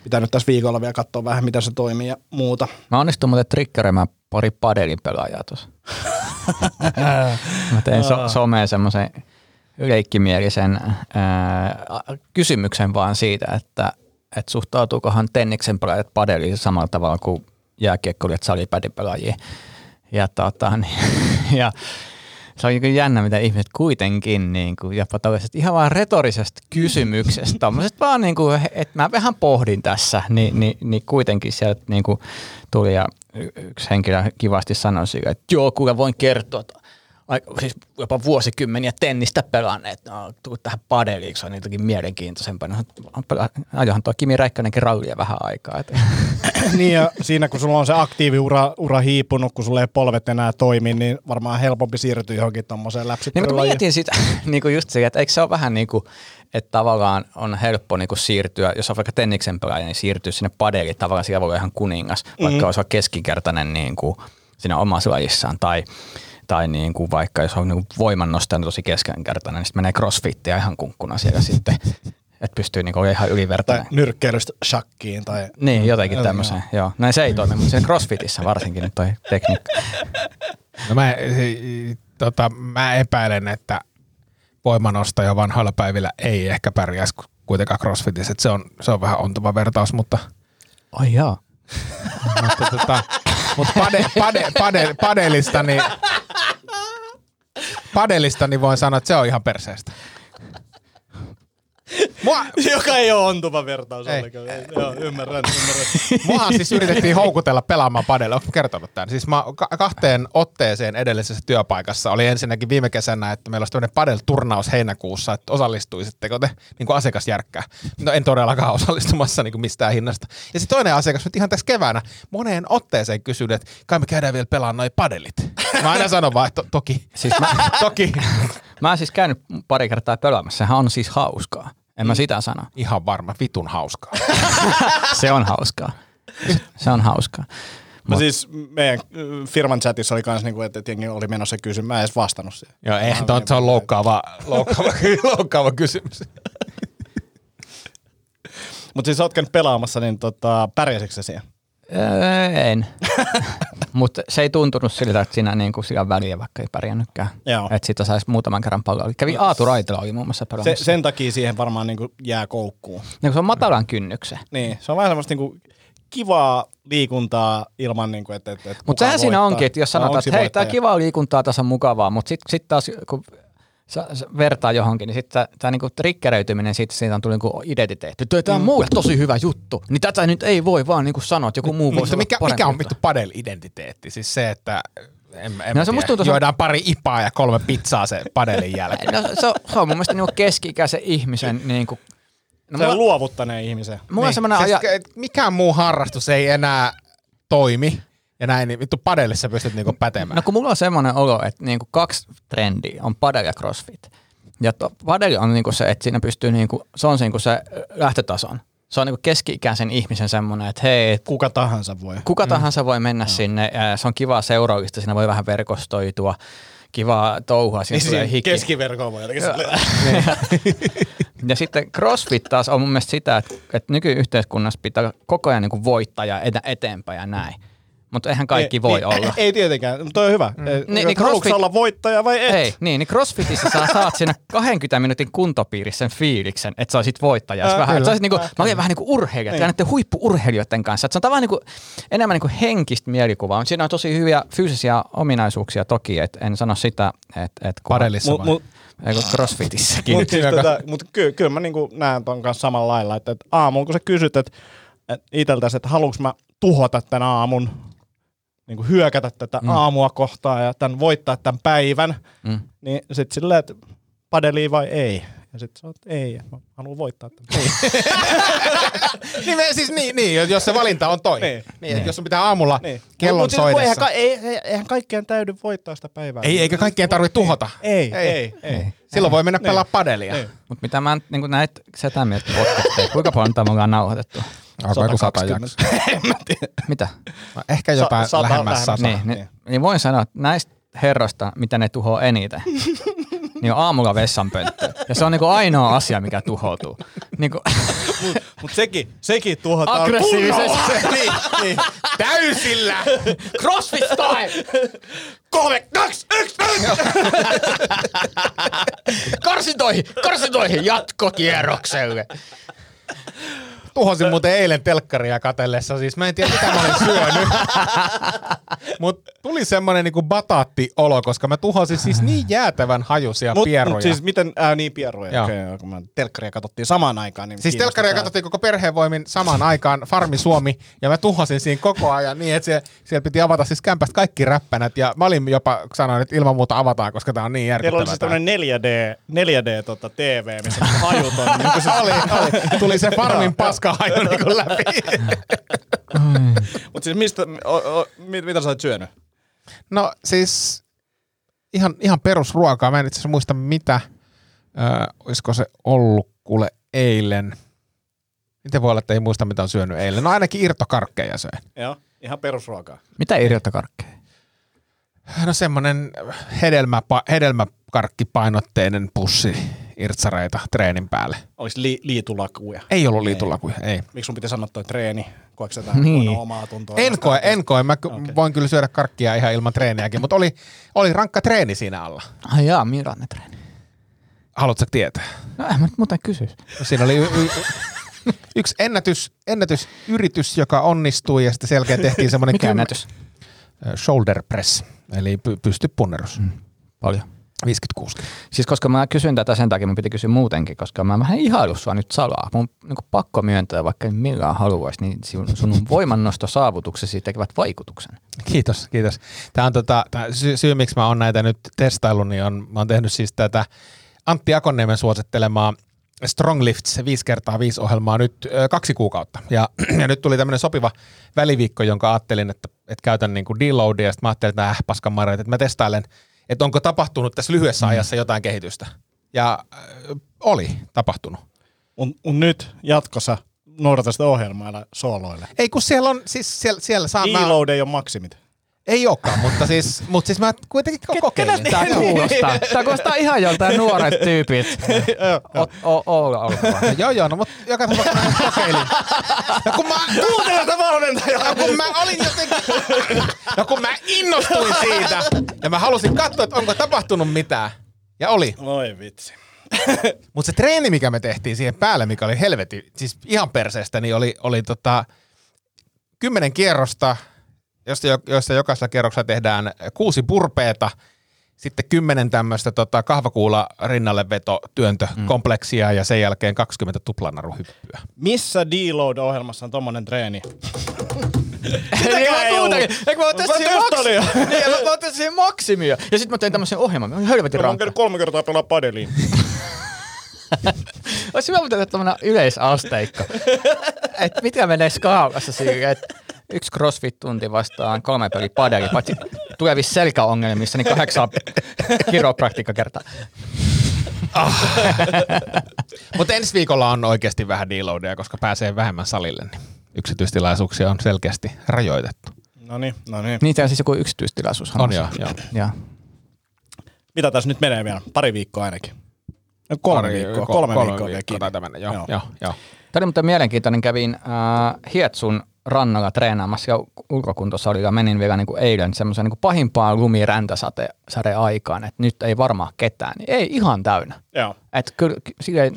pitää nyt tässä viikolla vielä katsoa vähän, miten se toimii ja muuta. Mä onnistuin muuten triggeröimään pari padelin pelaajaa tuossa. Mä tein so- someen semmoisen leikkimielisen ää, kysymyksen vaan siitä, että, että suhtautuukohan tenniksen pelaajat padeliin samalla tavalla kuin jääkiekkoilijat salipädin pelaajiin. Ja, tota, niin, [LAUGHS] ja se on jännä, mitä ihmiset kuitenkin niin kuin, jopa tällaisesta ihan vaan retorisesta kysymyksestä, tommoisesta vaan niin kuin, että mä vähän pohdin tässä, niin, niin, niin kuitenkin sieltä niin kuin tuli ja yksi henkilö kivasti sanoi että joo, kuule voin kertoa, että siis jopa vuosikymmeniä tennistä pelanneet, no, tullut tähän padeliin, se on jotenkin mielenkiintoisempaa. No, ajohan tuo Kimi Räikkönenkin rallia vähän aikaa. Et. [CLEARS THROAT] niin ja siinä kun sulla on se aktiiviura ura hiipunut, kun sulla ei polvet enää toimi, niin varmaan helpompi siirtyä johonkin tommoseen Niin, mutta mietin sitä [CLEARS THROAT] niin kuin just se, että eikö se ole vähän niin kuin, että tavallaan on helppo niin kuin siirtyä, jos on vaikka tenniksen pelaaja, niin siirtyä sinne padeliin, tavallaan siellä voi olla ihan kuningas, vaikka mm. olisi keskinkertainen niin kuin siinä omassa lajissaan, tai, tai niin kuin vaikka jos on niin voimannostaja tosi keskinkertainen, niin sitten menee crossfittiä ihan kunkkuna siellä sitten, että pystyy niin olemaan ihan Tai ylivertainen. nyrkkeilystä shakkiin. Tai... Niin, jotenkin tämmöiseen, joo. Näin se ei toimi, mutta siinä crossfitissä varsinkin nyt toi tekniikka. No mä, tota, mä epäilen, että voimanostaja vanhoilla päivillä ei ehkä pärjäisi kuitenkaan crossfitissä. Et se, on, se on vähän ontuva vertaus, mutta, Ai joo. mutta, tota, mutta pade, pade, pade, padelista, niin, padelista niin voin sanoa, että se on ihan perseestä. Mua, [LAUGHS] Joka ei ole ontuva vertaus Ei. ollenkaan. Joo, ymmärrän, ymmärrän. [LAUGHS] Muahan siis yritettiin houkutella pelaamaan padelle. Oletko kertonut tämän? Siis mä ka- kahteen otteeseen edellisessä työpaikassa oli ensinnäkin viime kesänä, että meillä olisi tämmöinen padel-turnaus heinäkuussa, että osallistuisitteko te niin kuin asiakasjärkkää. No en todellakaan [LAUGHS] osallistumassa niin kuin mistään hinnasta. Ja sitten toinen asiakas nyt ihan tässä keväänä moneen otteeseen kysyi, että kai me käydään vielä pelaamaan noi padelit. Mä aina sanon vaan, että to- toki. Siis mä, toki. Mä oon siis käynyt pari kertaa pelaamassa. Sehän on siis hauskaa. En mä sitä sano. Ihan varma, vitun hauskaa. [LAUGHS] Se on hauskaa. Se on hauskaa. Mä siis meidän äh, firman chatissa oli kans niinku, että että jengi oli menossa kysymään. Mä en edes vastannut siihen. Joo, eihän toi, se on loukkaava, loukkaava, [LAUGHS] loukkaava kysymys. Mutta siis oot käynyt pelaamassa, niin tota, pärjäsitkö siihen? Öö, en. [LAUGHS] Mutta se ei tuntunut siltä, että siinä niinku sillä on väliä, vaikka ei pärjännytkään. Joo. Että sitä saisi muutaman kerran palloa. Kävi Aatu Raitila oli muun muassa Se, sen takia siihen varmaan niinku jää koukkuun. Ja kun se on matalan kynnyksen. Niin, se on vähän semmoista niinku kivaa liikuntaa ilman, niinku, että, että, että Mutta sehän siinä voittaa. onkin, että jos sanotaan, onko että siinä hei, tämä kivaa liikuntaa, tässä on mukavaa, mutta sitten sit taas kun sä, sä vertaa johonkin, niin sitten tämä niinku triggeröityminen, siitä, siitä on tullut niinku identiteetti. Tämä on Mm. mulle tosi hyvä juttu. Niin tätä nyt ei voi vaan niinku sanoa, että joku muu voisi Mutta olla mikä, mikä on vittu padel-identiteetti? Siis se, että en, en No se musta tuntuu, on- juodaan pari ipaa ja kolme pizzaa se padelin jälkeen. No, se, on, se on mun mielestä niinku keski-ikäisen ihmisen niinku, no, Se on mulla, luovuttaneen ihmisen. mulla on semmoinen siis, aja, mikään muu harrastus ei enää toimi ja näin, niin vittu padelissa pystyt niinku pätemään. No kun mulla on semmoinen olo, että niinku kaksi trendiä on padel ja crossfit. Ja to, padel on niinku se, että siinä pystyy, niinku, se on niinku se lähtötason. Se on niinku keski-ikäisen ihmisen semmoinen, että hei, et Kuka tahansa voi. kuka tahansa voi mennä sinne, ja se on kivaa seuraavista, siinä voi vähän verkostoitua, kivaa touhua, siinä tulee hiki. keskiverkoon voi jotenkin silleen. [LAUGHS] Ja sitten CrossFit taas on mun mielestä sitä, että, että nykyyhteiskunnassa pitää koko ajan niinku voittaa ja eteenpäin ja näin. Mutta eihän kaikki ei, voi niin, olla. Ei tietenkään, mutta on hyvä. Mm. Niin, Niin, niin Haluatko CrossFit- olla voittaja vai et? Ei, niin, niin CrossFitissä sä saat siinä 20 minuutin kuntopiirissä sen fiiliksen, että sä olisit voittaja. Ää, vähän, sä kyllä. olisit niinku, Ää, mä olin vähän niin kuin urheilija, Niin. näiden huippuurheilijoiden kanssa. Että se on tavallaan niin kuin, enemmän niin kuin henkistä mielikuvaa. Siinä on tosi hyviä fyysisiä ominaisuuksia toki, että en sano sitä, että... että kun- Padelissa Mut, vai? mut, Ei kun CrossFitissäkin. Mutta siis tota, mut ky- kyllä mä niinku näen ton kanssa samalla lailla, että, että aamulla kun sä kysyt, että, että iteltäs, että haluanko mä tuhota tämän aamun, niinku hyökätä tätä mm. aamua kohtaan ja tämän voittaa tämän päivän, Mm. niin sit silleen, että padeliin vai ei. Ja sitten sä oot, ei, mä haluan voittaa tämän. [LAUGHS] Niin, me, siis, niin, niin, jos se valinta on toi. Niin. Niin. niin. Jos sun pitää aamulla Niin. kellon Mut- mut kun Eihän, soidessa. ka- ei, eihän kaikkien täydy voittaa sitä päivää. Ei, eikä kaikkien tarvitse tuhota. Ei, Ei. ei, ei. ei. Silloin voi mennä Niin. pelaa padelia. Niin. Mutta mitä mä niin näitä sitä mieltä podcasteja, kuinka paljon tämä ollaan nauhoitettu? Joku sata 120. jaksoa. [LAUGHS] Mitä? No, ehkä jopa Sa- lähemmäs sata. Niin, niin, niin voin sanoa, että näistä herroista, mitä ne tuhoaa eniten, [LAUGHS] niin on aamulla vessanpönttö. Ja se on niinku ainoa asia, mikä tuhoutuu. Niinku, Mut sekin, sekin tuhotaan. Aggressiivisesti. [LAUGHS] niin, niin. Täysillä! CrossFit style! Kolme, kaksi, yksi, yksi. Karsintoihin, karsintoihin jatkokierrokselle. Tuhosin muuten eilen telkkaria katellessa, siis mä en tiedä mitä mä olin syönyt. Mut tuli semmonen niinku bataatti-olo, koska mä tuhosin siis niin jäätävän hajusia Mut, pieruja. mut siis miten, ää, niin okei, okay, kun mä telkkaria katsottiin samaan aikaan. Niin Siis telkkaria katsottiin koko perheen voimin samaan aikaan, Farmi Suomi, ja mä tuhosin siinä koko ajan niin, että se, siellä piti avata siis kämpästä kaikki räppänät, ja mä olin jopa sanoin, että ilman muuta avataan, koska tää on niin Teillä oli järkyttävää. siis tämmönen 4D, 4D tota, TV, missä on hajut on. niin se, [LAUGHS] oli, oli. Tuli se Farmin paskahaju niinku läpi. Mut siis mistä, o, o, mit, mitä sä oot syönyt? No siis ihan, ihan perusruokaa. Mä en itse asiassa muista mitä. Ö, olisiko se ollut kuule eilen. Miten voi olla, että ei muista mitä on syönyt eilen? No ainakin irtokarkkeja söin. Joo, ihan perusruokaa. Mitä irjottakarkkeja? No semmonen hedelmä, hedelmäkarkkipainotteinen pussi irtsareita treenin päälle. Olis li, liitulakuja. Ei ollut liitulakuja, ei. Miksi sun piti sanoa toi treeni? Koetko sä Niin. niin. omaa tuntoa? En koe, en koe. Mä okay. Voin kyllä syödä karkkia ihan ilman treeniäkin, mutta oli, oli rankka treeni siinä alla. Ai jaa, millainen treeni? Haluatko tietää? No en mä nyt muuten kysy. Siinä oli y- y- yksi ennätys, ennätysyritys, joka onnistui ja sitten sen jälkeen tehtiin semmoinen Mikä ennätys? shoulder press, eli py- pystypunnerus. Mm. Paljon. 56. Siis koska mä kysyn tätä sen takia, mun piti kysyä muutenkin, koska mä vähän ihailu sua nyt salaa. Mun niin pakko myöntää, vaikka millään haluaisi, niin sun, voimannostosaavutuksesi tekevät vaikutuksen. Kiitos, kiitos. Tämä on tota, tää sy- syy, miksi mä oon näitä nyt testaillut, niin on, mä oon tehnyt siis tätä Antti Akonniemen suosittelemaa Strong Lifts 5 kertaa 5 ohjelmaa nyt ö, kaksi kuukautta. Ja, [CLEARS THROAT] ja nyt tuli tämmöinen sopiva väliviikko, jonka ajattelin, että, että käytän niin kuin deloadia, ja sitten mä ajattelin, että äh, paskan marjat, että mä testailen, että onko tapahtunut tässä lyhyessä ajassa jotain kehitystä. Ja äh, oli tapahtunut. Mun, mun nyt jatkossa noudata sitä ohjelmaa sooloille. Ei kun siellä on, siis siellä, siellä saa, mä, Deload ei ole maksimit. Ei olekaan, mutta siis, mutta siis mä kuitenkin kokeilin. Tää kuulostaa. Tää kuulostaa ihan joltain nuoret tyypit. [LAUGHS] No, [LAUGHS] joo, joo, no mutta joka tapauksessa mä kokeilin. Ja kun mä, Kuuntele sitä valmentajaa! ja kun mä olin jotenkin, ja kun mä innostuin siitä, ja mä halusin katsoa, että onko tapahtunut mitään. Ja oli. Voi vitsi. Mutta se treeni, mikä me tehtiin siihen päälle, mikä oli helveti, siis ihan perseestä, niin oli, oli tota, kymmenen kierrosta, josta, jo- joista jokaisella kierroksella tehdään kuusi purpeeta, sitten kymmenen tämmöistä tota, kahvakuula rinnalle veto työntökompleksia ja sen jälkeen 20 tuplanaruhyppyä. Missä Deload-ohjelmassa on tommonen treeni? [LAUGHS] Niin mä ei kuuntelin. ollut. Eikö mä otin Mä siihen maks- [LAUGHS] Niin, mä- mä otin maksimia. Ja sit mä tein tämmösen ohjelman. Mä olin helvetin Mä oon rankka. käynyt kolme kertaa pelaa padeliin. [LAUGHS] Olisi hyvä tehdä tämmönen yleisasteikko. Et mitkä menee skaalassa siihen, että yksi crossfit-tunti vastaan kolme peli padeli, paitsi tulevissa selkäongelmissa, niin kahdeksan kiropraktiikkakertaa. Mutta ensi viikolla on oikeasti vähän deloadia, koska pääsee vähemmän salille, niin yksityistilaisuuksia on selkeästi rajoitettu. No niin, no niin. Niitä on siis joku yksityistilaisuus. On joo, joo. Ja. Mitä tässä nyt menee vielä? Pari viikkoa ainakin. No, kolme Pari- viikkoa, ko- kolme, kolme viikkoa vielä viikkoa mennä, joo, Joo. joo, joo. Tämä oli muuten mielenkiintoinen. Kävin äh, Hietsun rannalla treenaamassa ja ulkokuntosalilla. Menin vielä niin kuin eilen semmoisen niin pahimpaan lumiräntäsade aikaan, että nyt ei varmaan ketään. Niin ei ihan täynnä. Joo. Et kyllä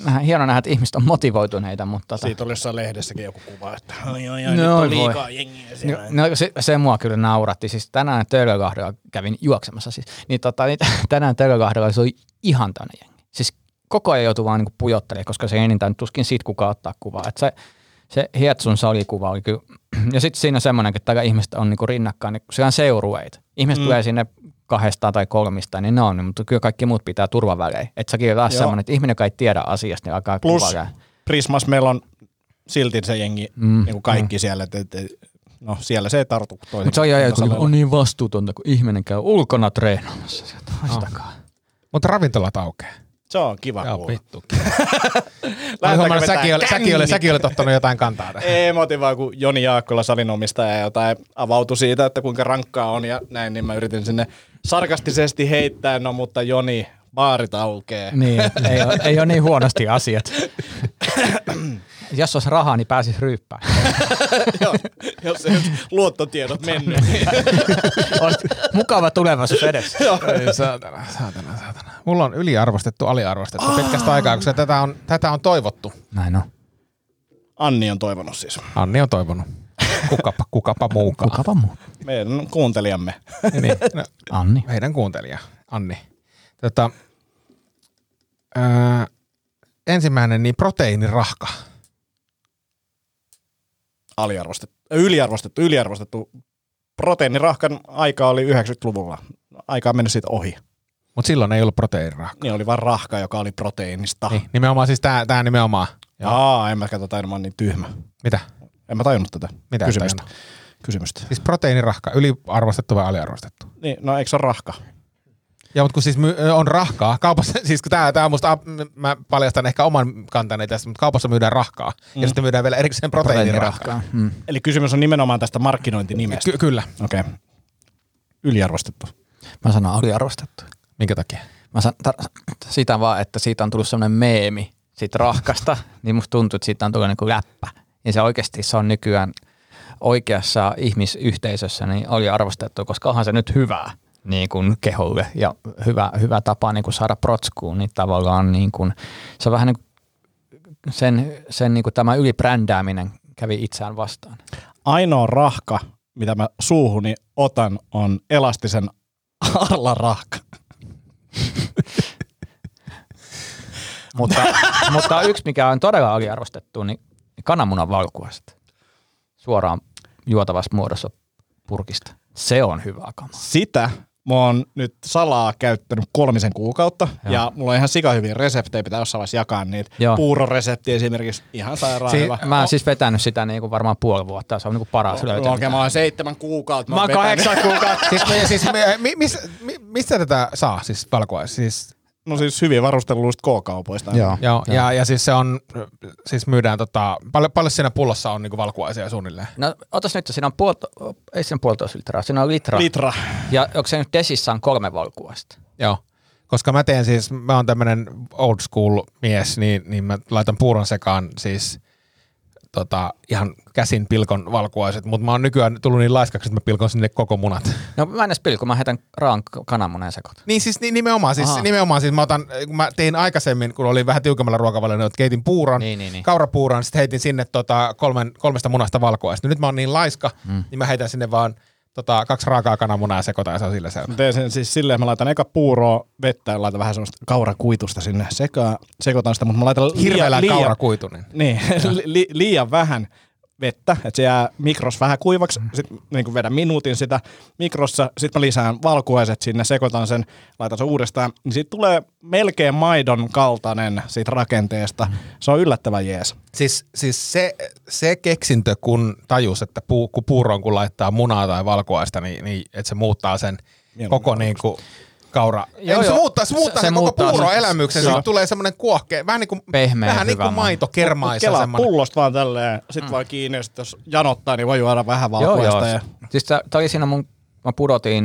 nähdä- hieno nähdä, että ihmiset on motivoituneita, mutta tota, Siitä oli jossain lehdessäkin joku kuva, että ai ai ai, No nyt on voi. liikaa jengiä siellä. No, se, se mua kyllä nauratti. Siis tänään Töölölahdella kävin juoksemassa siis. Niin, tota, niin [LAUGHS] tänään Töölölahdella se oli ihan täynnä jengi. Siis koko ajan joutui vaan niin pujottelemaan, koska se enintään tuskin siitä kukaan ottaa kuvaa. Et se, se Hietsun salikuva oli kyllä. [CLEARS THROAT] Ja sitten siinä semmoinen, että täällä ihmiset on niinku rinnakkain, niin siellä on seurueita. Ihmiset mm. tulee sinne kahdesta tai kolmista, niin ne on, mutta kyllä kaikki muut pitää turvavälejä. Että säkin on semmoinen, että ihminen, joka ei tiedä asiasta, niin alkaa Plus kuvailemaan. Prismas meillä on silti se jengi, mm, niin kuin kaikki mm. siellä, että et, et, no siellä se ei tartu toisen. Mutta se on, jo, tasolla. on niin vastuutonta, kun ihminen käy ulkona treenaamassa sieltä. Haistakaa. Mutta ravintolat aukeaa. Se on kiva Joo, kuulla. vittu. [LAUGHS] Mä huomannut, säkin, oli, säkin, oli, säkin olet ottanut jotain kantaa tähän. Ei, mä otin vaan, kun Joni Jaakkola salinomistaja jotain avautui siitä, että kuinka rankkaa on ja näin, niin mä yritin sinne sarkastisesti heittää, no mutta Joni, baarit aukee. Niin, ei, ole, ei ole niin huonosti asiat. [COUGHS] Jos olisi rahaa, niin pääsisi ryyppään. [COUGHS] Joo, jos ei luottotiedot mennyt. mukava tulevaisuus edessä. Ei, saatana, saatana, saatana. Mulla on yliarvostettu, aliarvostettu pitkästä aikaa, koska tätä on, tätä on toivottu. Näin on. Anni on toivonut siis. Anni on toivonut. Kukapa, kukapa muukaan. Kukapa muu. Meidän kuuntelijamme. Niin, no, [LAUGHS] Anni. meidän kuuntelija, Anni. Tota, ää, ensimmäinen, niin proteiinirahka. Aliarvostettu, yliarvostettu, yliarvostettu. Proteiinirahkan aika oli 90-luvulla. Aika on mennyt siitä ohi. Mutta silloin ei ollut proteiinirahka. Niin oli vain rahka, joka oli proteiinista. Niin, nimenomaan siis tää, tää nimenomaan. Jaa, en mä katso tai mä oon niin tyhmä. Mitä? En mä tajunnut tätä Mitä kysymystä. kysymystä. Siis proteiinirahka, yliarvostettu vai aliarvostettu? Niin, no eikö se ole rahka? Ja mutta kun siis my, on rahkaa, kaupassa, [LAUGHS] siis kun tää, tää on musta, mä paljastan ehkä oman kantani tästä, mutta kaupassa myydään rahkaa. Mm. Ja sitten myydään vielä erikseen proteiinirahkaa. Proteiinirahkaa. Mm. Eli kysymys on nimenomaan tästä markkinointinimestä. Ky- kyllä. Okei. Okay. Yliarvostettu. Mä sanon aliarvostettu. Minkä takia? Mä sanon tar- sitä vaan, että siitä on tullut semmoinen meemi siitä rahkasta, [LAUGHS] niin musta tuntuu, että siitä on tullut niinku läppä. Ja se oikeasti se on nykyään oikeassa ihmisyhteisössä niin oli arvostettu, koska onhan se nyt hyvää niin kuin keholle ja hyvä, hyvä tapa niin kuin saada protskuun, niin tavallaan niin kuin, se on vähän niin kuin sen, sen niin kuin tämä ylibrändääminen kävi itseään vastaan. Ainoa rahka, mitä mä suuhuni otan, on elastisen [LAUGHS] Arla rahka. [LAUGHS] Mutta, mutta yksi, mikä on todella aliarvostettu, niin kananmunan valkuaiset. Suoraan juotavassa muodossa purkista. Se on hyvä kama. Sitä mä oon nyt salaa käyttänyt kolmisen kuukautta Joo. ja mulla on ihan sikahyviä reseptejä, pitää jossain vaiheessa jakaa niitä. Joo. Puuroresepti esimerkiksi, ihan sairaan Si- hyvä. mä oon siis vetänyt sitä niin kuin varmaan puoli vuotta. Se on niin kuin paras löytö. Okei, mä oon seitsemän kuukautta. Mä oon kahdeksan kuukautta. Siis, me, siis me, mi, mis, mi, mistä tätä saa siis valkuais? Siis, No siis hyvin varustelluista K-kaupoista. Joo. joo, ja, ja siis se on, siis myydään tota, paljon, paljon siinä pullossa on niinku valkuaisia suunnilleen. No otas nyt, siinä on puolto, ei siinä puolitoista litraa, siinä on litra. Litra. ja onko se nyt desissä on kolme valkuaista? Joo. Koska mä teen siis, mä oon tämmönen old school mies, niin, niin mä laitan puuron sekaan siis tota, ihan käsin pilkon valkuaiset, mutta mä oon nykyään tullut niin laiskaksi, että mä pilkon sinne koko munat. No mä en edes pilku, mä heitän raan kananmunen sekoitan. Niin siis ni- nimenomaan, siis, Aha. nimenomaan siis mä, otan, kun mä tein aikaisemmin, kun oli vähän tiukemmalla ruokavaliolla, että keitin puuron, Niin, niin, niin. kaurapuuron, sitten heitin sinne tota kolmen, kolmesta munasta valkuaista. Nyt mä oon niin laiska, mm. niin mä heitän sinne vaan tota, kaksi raakaa kananmunaa ja sekoitan ja se on sillä se. Teen sen siis silleen, mä laitan eka puuroa vettä ja laitan vähän semmoista kaurakuitusta sinne sekaan. Sekoitan sitä, mutta mä laitan Hirveellä liian, kaurakuitu. Niin. Niin, [LAUGHS] li, li, liian vähän vettä, että se jää mikros vähän kuivaksi, sitten niin vedän minuutin sitä mikrossa, sitten mä lisään valkuaiset sinne, sekoitan sen, laitan sen uudestaan, niin siitä tulee melkein maidon kaltainen siitä rakenteesta. Se on yllättävän jees. Siis, siis se, se keksintö, kun tajus, että puu, kun puuroon kun laittaa munaa tai valkuaista, niin, niin että se muuttaa sen Mieluummin koko niin kuin kaura. Joo, Ei, se joo. muuttaa, se muuttaa Se- se koko muuttaa sen- puuroelämyksen. se- Siitä tulee semmoinen kuohke, vähän niin kuin, Pehmeä, vähän niin kuin maito. kermaisa Kelaa semmoinen. pullosta vaan tälleen, sit mm. vaan kiinni, ja sit jos janottaa, niin voi juoda vähän Joo, valkuaista. joo. ja... Siis tää, tää oli siinä mun, mä pudotin,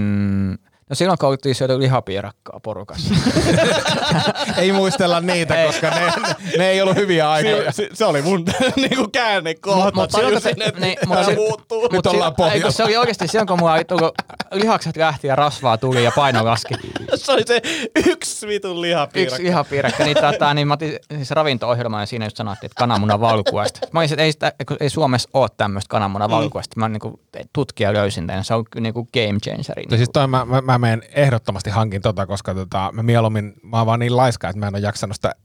no silloin kun oltiin syöty lihapiirakkaa porukassa. [LAUGHS] Ei muistella niitä, Ei. koska ne, ne, ne ei ollut hyviä aikoja. Se, se, oli mun [LAUGHS] niinku käännekohta. Mut- mut silloin, kun se- että niin, mut se- muuttuu. Nyt ollaan si- ei, kun se oli oikeasti silloin, kun mulla tullut, lihakset lähti ja rasvaa tuli ja paino laski. [LAUGHS] Se oli se yksi vitun lihapiirakka. Yksi lihapiirakka, niin, tota, niin mä otin siis ravinto-ohjelma ja siinä just sanottiin, että kananmunan valkuaista. Mä olisin, että ei, sitä, kun ei Suomessa ole tämmöistä kananmunan valkuaista. Mä niin tutkija löysin tämän, se on niin kuin game changeri. No siis toi mä, mä, mä menen ehdottomasti hankin tota, koska tota, mä mieluummin, mä oon vaan niin laiska, että mä en ole jaksanut sitä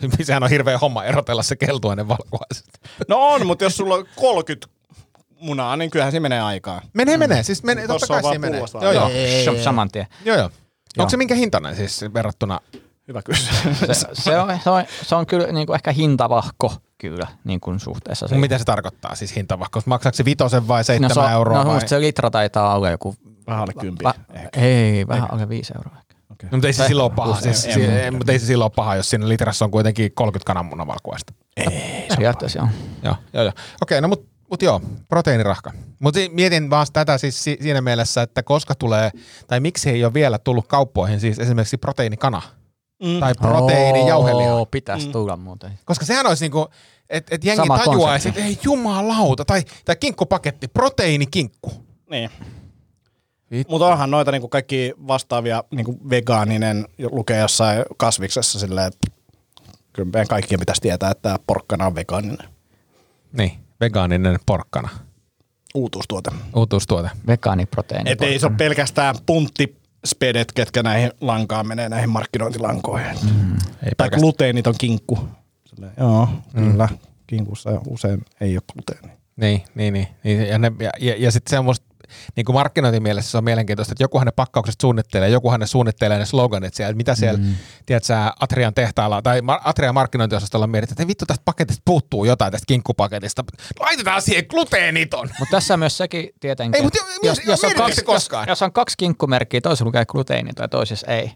[LAUGHS] Sehän on hirveä homma erotella se keltuainen valkuaiset. [LAUGHS] No on, mutta jos sulla on 30 munaa, niin kyllähän se menee aikaan. Menee, menee. Siis menee, totta kai siinä menee. Joo, joo. Ei. Saman tien. joo, joo. Onko se minkä hintainen siis verrattuna? Hyvä kysymys. Se, se, on, se, on, se on kyllä niin kuin ehkä hintavahko kyllä niin kuin suhteessa. siihen. Mitä se tarkoittaa siis hintavahko? Maksaako se vitosen vai no, seitsemän se, on- euroa? no, vai? se litra taitaa olla joku... Vähän alle kympiä. Va, ei, vähän alle viisi euroa. ehkä. No, mutta ei se silloin ole paha. Plus- Siis, ei- si- ei- ei, mutta ei se silloin paha, jos siinä litrassa on kuitenkin 30 kananmunan valkuaista. Periaatteessa joo. Joo, joo, joo. Okei, no mut, mut joo, proteiinirahka. Mutta mietin vaan tätä siis si- siinä mielessä, että koska tulee, tai miksi ei ole vielä tullut kauppoihin siis esimerkiksi proteiinikana Mm. tai proteiinijauheliha. Oo, Pitäisi tulla muuten. Koska sehän olisi niinku, että et jengi Sama tajuaisi, että ei jumalauta, tai, tai kinkkupaketti, proteiinikinkku. Niin. Vittu. Mutta onhan noita niinku kaikki vastaavia niinku vegaaninen lukee jossain kasviksessa silleen, että kyllä meidän kaikkien pitäisi tietää, että tämä porkkana on vegaaninen. Niin, vegaaninen porkkana. Uutuustuote. Uutuustuote. Vegaaniproteiini. Et ei se ole pelkästään punttispedet, ketkä näihin lankaan menee, näihin markkinointilankoihin. Mm. Ei Tai pelkästään. gluteeniton kinkku. Silleen, joo, mm. kyllä. Kinkussa usein ei ole gluteeni. Niin, niin, niin. niin ja, ne, ja, ja, ja sitten semmoista, niin kuin markkinointimielessä se on mielenkiintoista, että jokuhan ne pakkaukset suunnittelee, jokuhan ne suunnittelee ne sloganit siellä, että mitä siellä, mm. tiedätkö, sä, Atrian tehtaalla tai Atrian markkinointiosastolla mietitään, että vittu tästä paketista puuttuu jotain tästä kinkkupaketista. Laitetaan siihen gluteeniton. Mutta tässä on myös sekin tietenkin, Ei, mut jo- jos, jos- jos, on kaksi, jos, jos on kaksi kinkkumerkkiä, toisessa lukee gluteini tai toisessa ei.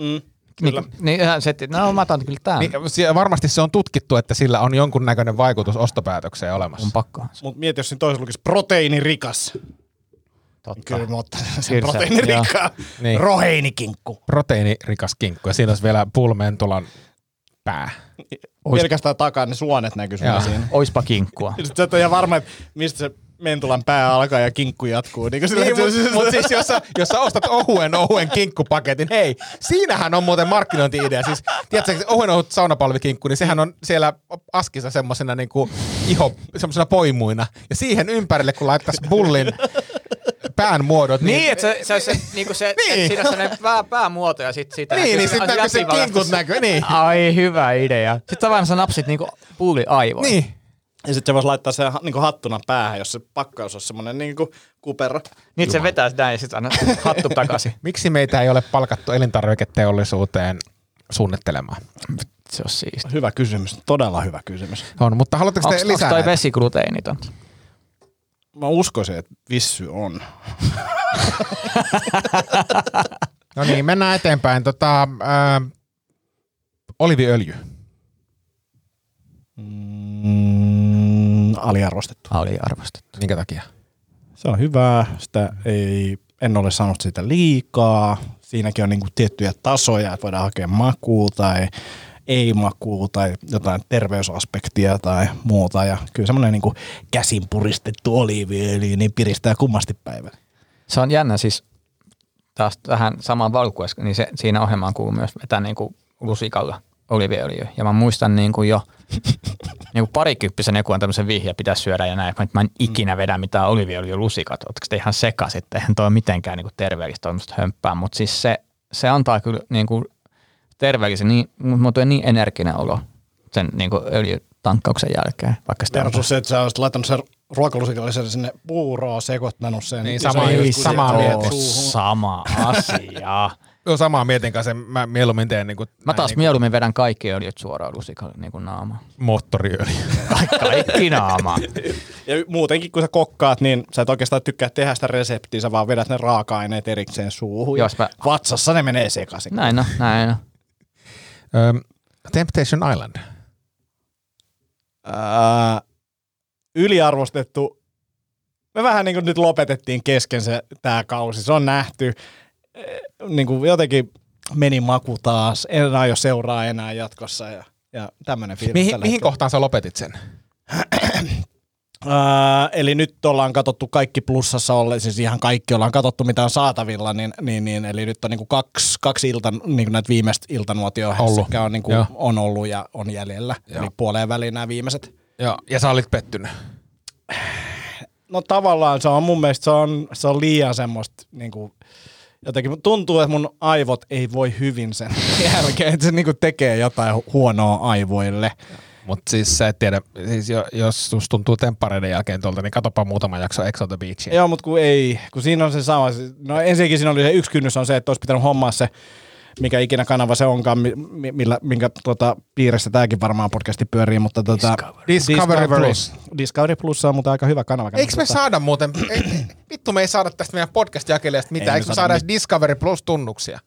Mm. Kyllä. Niin, niin ihan se, että no mä otan kyllä tämän. Niin, varmasti se on tutkittu, että sillä on jonkunnäköinen vaikutus ostopäätökseen olemassa. on pakko. Mutta mieti, jos siinä toisessa lukisi proteiinirikas. Totta. Kyllä mä ottaisin sen proteiinirikkaan. Niin. Niin. Roheinikinkku. Proteiinirikas kinkku ja siinä olisi vielä pulmentulan pää. Ois- Pelkästään takaa ne suonet näkyy siinä. Oispa kinkkua. [LAUGHS] Ja sit sä et ole ihan varma, että mistä se mentulan pää alkaa ja kinkku jatkuu. Niin, sillä, Niin, mutta [LAUGHS] mut siis jos sä, jos sä ostat ohuen ohuen kinkkupaketin, hei, siinähän on muuten markkinointi-idea. Siis, tiedätkö, ohuen ohut saunapalvikinkku, niin sehän on siellä askissa semmosena niinku iho, semmosena poimuina. Ja siihen ympärille, kun laittaisi bullin pään muodot, niin, Niin, että se, se, se, niinku se, Niin. niin. siinä on sellainen pää, päämuoto ja sit siitä niin, niin sitten näkyy se kinkut näkyy, niin. Ai, hyvä idea. Sitten vaan sä napsit niinku pulli aivoin. Niin. Ja sitten se voisi laittaa sen niinku hattuna päähän, jos se pakkaus olisi semmoinen niinku kupera. Niin se vetää sitä ja sitten aina hattu takaisin. [LAUGHS] Miksi meitä ei ole palkattu elintarviketeollisuuteen suunnittelemaan? Se on siisti. Hyvä kysymys, todella hyvä kysymys. On, mutta haluatteko Onko te lisää toi näitä? vesi gluteeniton? Mä uskoisin, että vissy on. [LAUGHS] No niin, mennään eteenpäin. Tota, ää, oliviöljy. Mm, aliarvostettu. Oli arvostettu. Minkä takia? Se on hyvää, sitä ei, en ole saanut sitä liikaa. Siinäkin on niinku tiettyjä tasoja, että voidaan hakea makua tai ei makua tai jotain terveysaspektia tai muuta. Ja kyllä semmoinen niinku käsin puristettu oliiviöljy niin piristää kummasti päivän. Se on jännä siis taas tähän samaan valkueseen, niin se, siinä ohjelmaan kuuluu myös vetää niin kuin lusikalla oliviöljyä. Ja mä muistan niin kuin jo [LAUGHS] niin kuin parikymppisenä, kun on tämmöisen vihje, pitäisi syödä ja näin, että mä en ikinä vedä mitään oliviöljylusikat. Oletteko te ihan sekaisin, että eihän toi ole mitenkään niin terveellistä tuommoista hömppää, mutta siis se, se antaa kyllä niin kuin terveellisen, niin, mutta niin energinen olo sen niin kuin öljytankkauksen jälkeen, vaikka sitä on Versus se, että sä olisit laittanut sen ruokalusikallisen sinne puuroa, sekoittanut sen. Niin, sama- ja- mieltä. suuhun. sama asia. [LAUGHS] Joo, samaa mietin kanssa. Mä mieluummin teen niin kuin, Mä taas mieluummin vedän kaikki öljyt suoraan lusikalle niin kuin naamaan. moottoriöljy. Kaikki naamaan. Ja muutenkin, kun sä kokkaat, niin sä et oikeastaan tykkää tehdä sitä reseptiä, sä vaan vedät ne raaka-aineet erikseen suuhun. Jos mä- Vatsassa ne menee sekaisin. Näin on, näin on. Öm, Temptation Island. Ää, yliarvostettu. Me vähän niin kuin nyt lopetettiin kesken se tämä kausi. Se on nähty. Niin kuin jotenkin meni maku taas. En aio seuraa enää jatkossa ja, ja tämmöinen fiilis. Mihin, mihin kohtaan sä lopetit sen? [CLEARS THROAT] Ää, eli nyt ollaan katsottu kaikki plussassa olle, siis ihan kaikki ollaan katsottu mitä on saatavilla, niin, niin, niin eli nyt on niinku kaksi, kaksi ilta, niinku näitä viimeistä iltanuotioa, Ollut. on, niinku, Joo. on ollut ja on jäljellä, Joo. eli puoleen väliin nämä viimeiset. Joo, ja sä olit pettynyt. No tavallaan se on mun mielestä se on, se on liian semmoista niinku, jotenkin tuntuu, että mun aivot ei voi hyvin sen [LAUGHS] jälkeen, että se niinku tekee jotain hu- huonoa aivoille. Mutta siis sä et tiedä, siis jo, jos susta tuntuu temppareiden jälkeen tuolta, niin katsopa muutama jakso Ex on the Beachia. Joo, mutta kun ei, kun siinä on se sama. No ensinnäkin siinä oli se yksi kynnys on se, että olisi pitänyt hommaa se, mikä ikinä kanava se onkaan, mi- mi- millä, minkä tota, piirissä tämäkin varmaan podcasti pyörii, mutta tota, Discovery Plus. Discovery Plus on mutta aika hyvä kanava. Eikö me Tota, saada muuten, ei, vittu me ei saada tästä meidän podcast-jakelijasta mitään, eikö me saada saada edes Discovery Plus tunnuksia?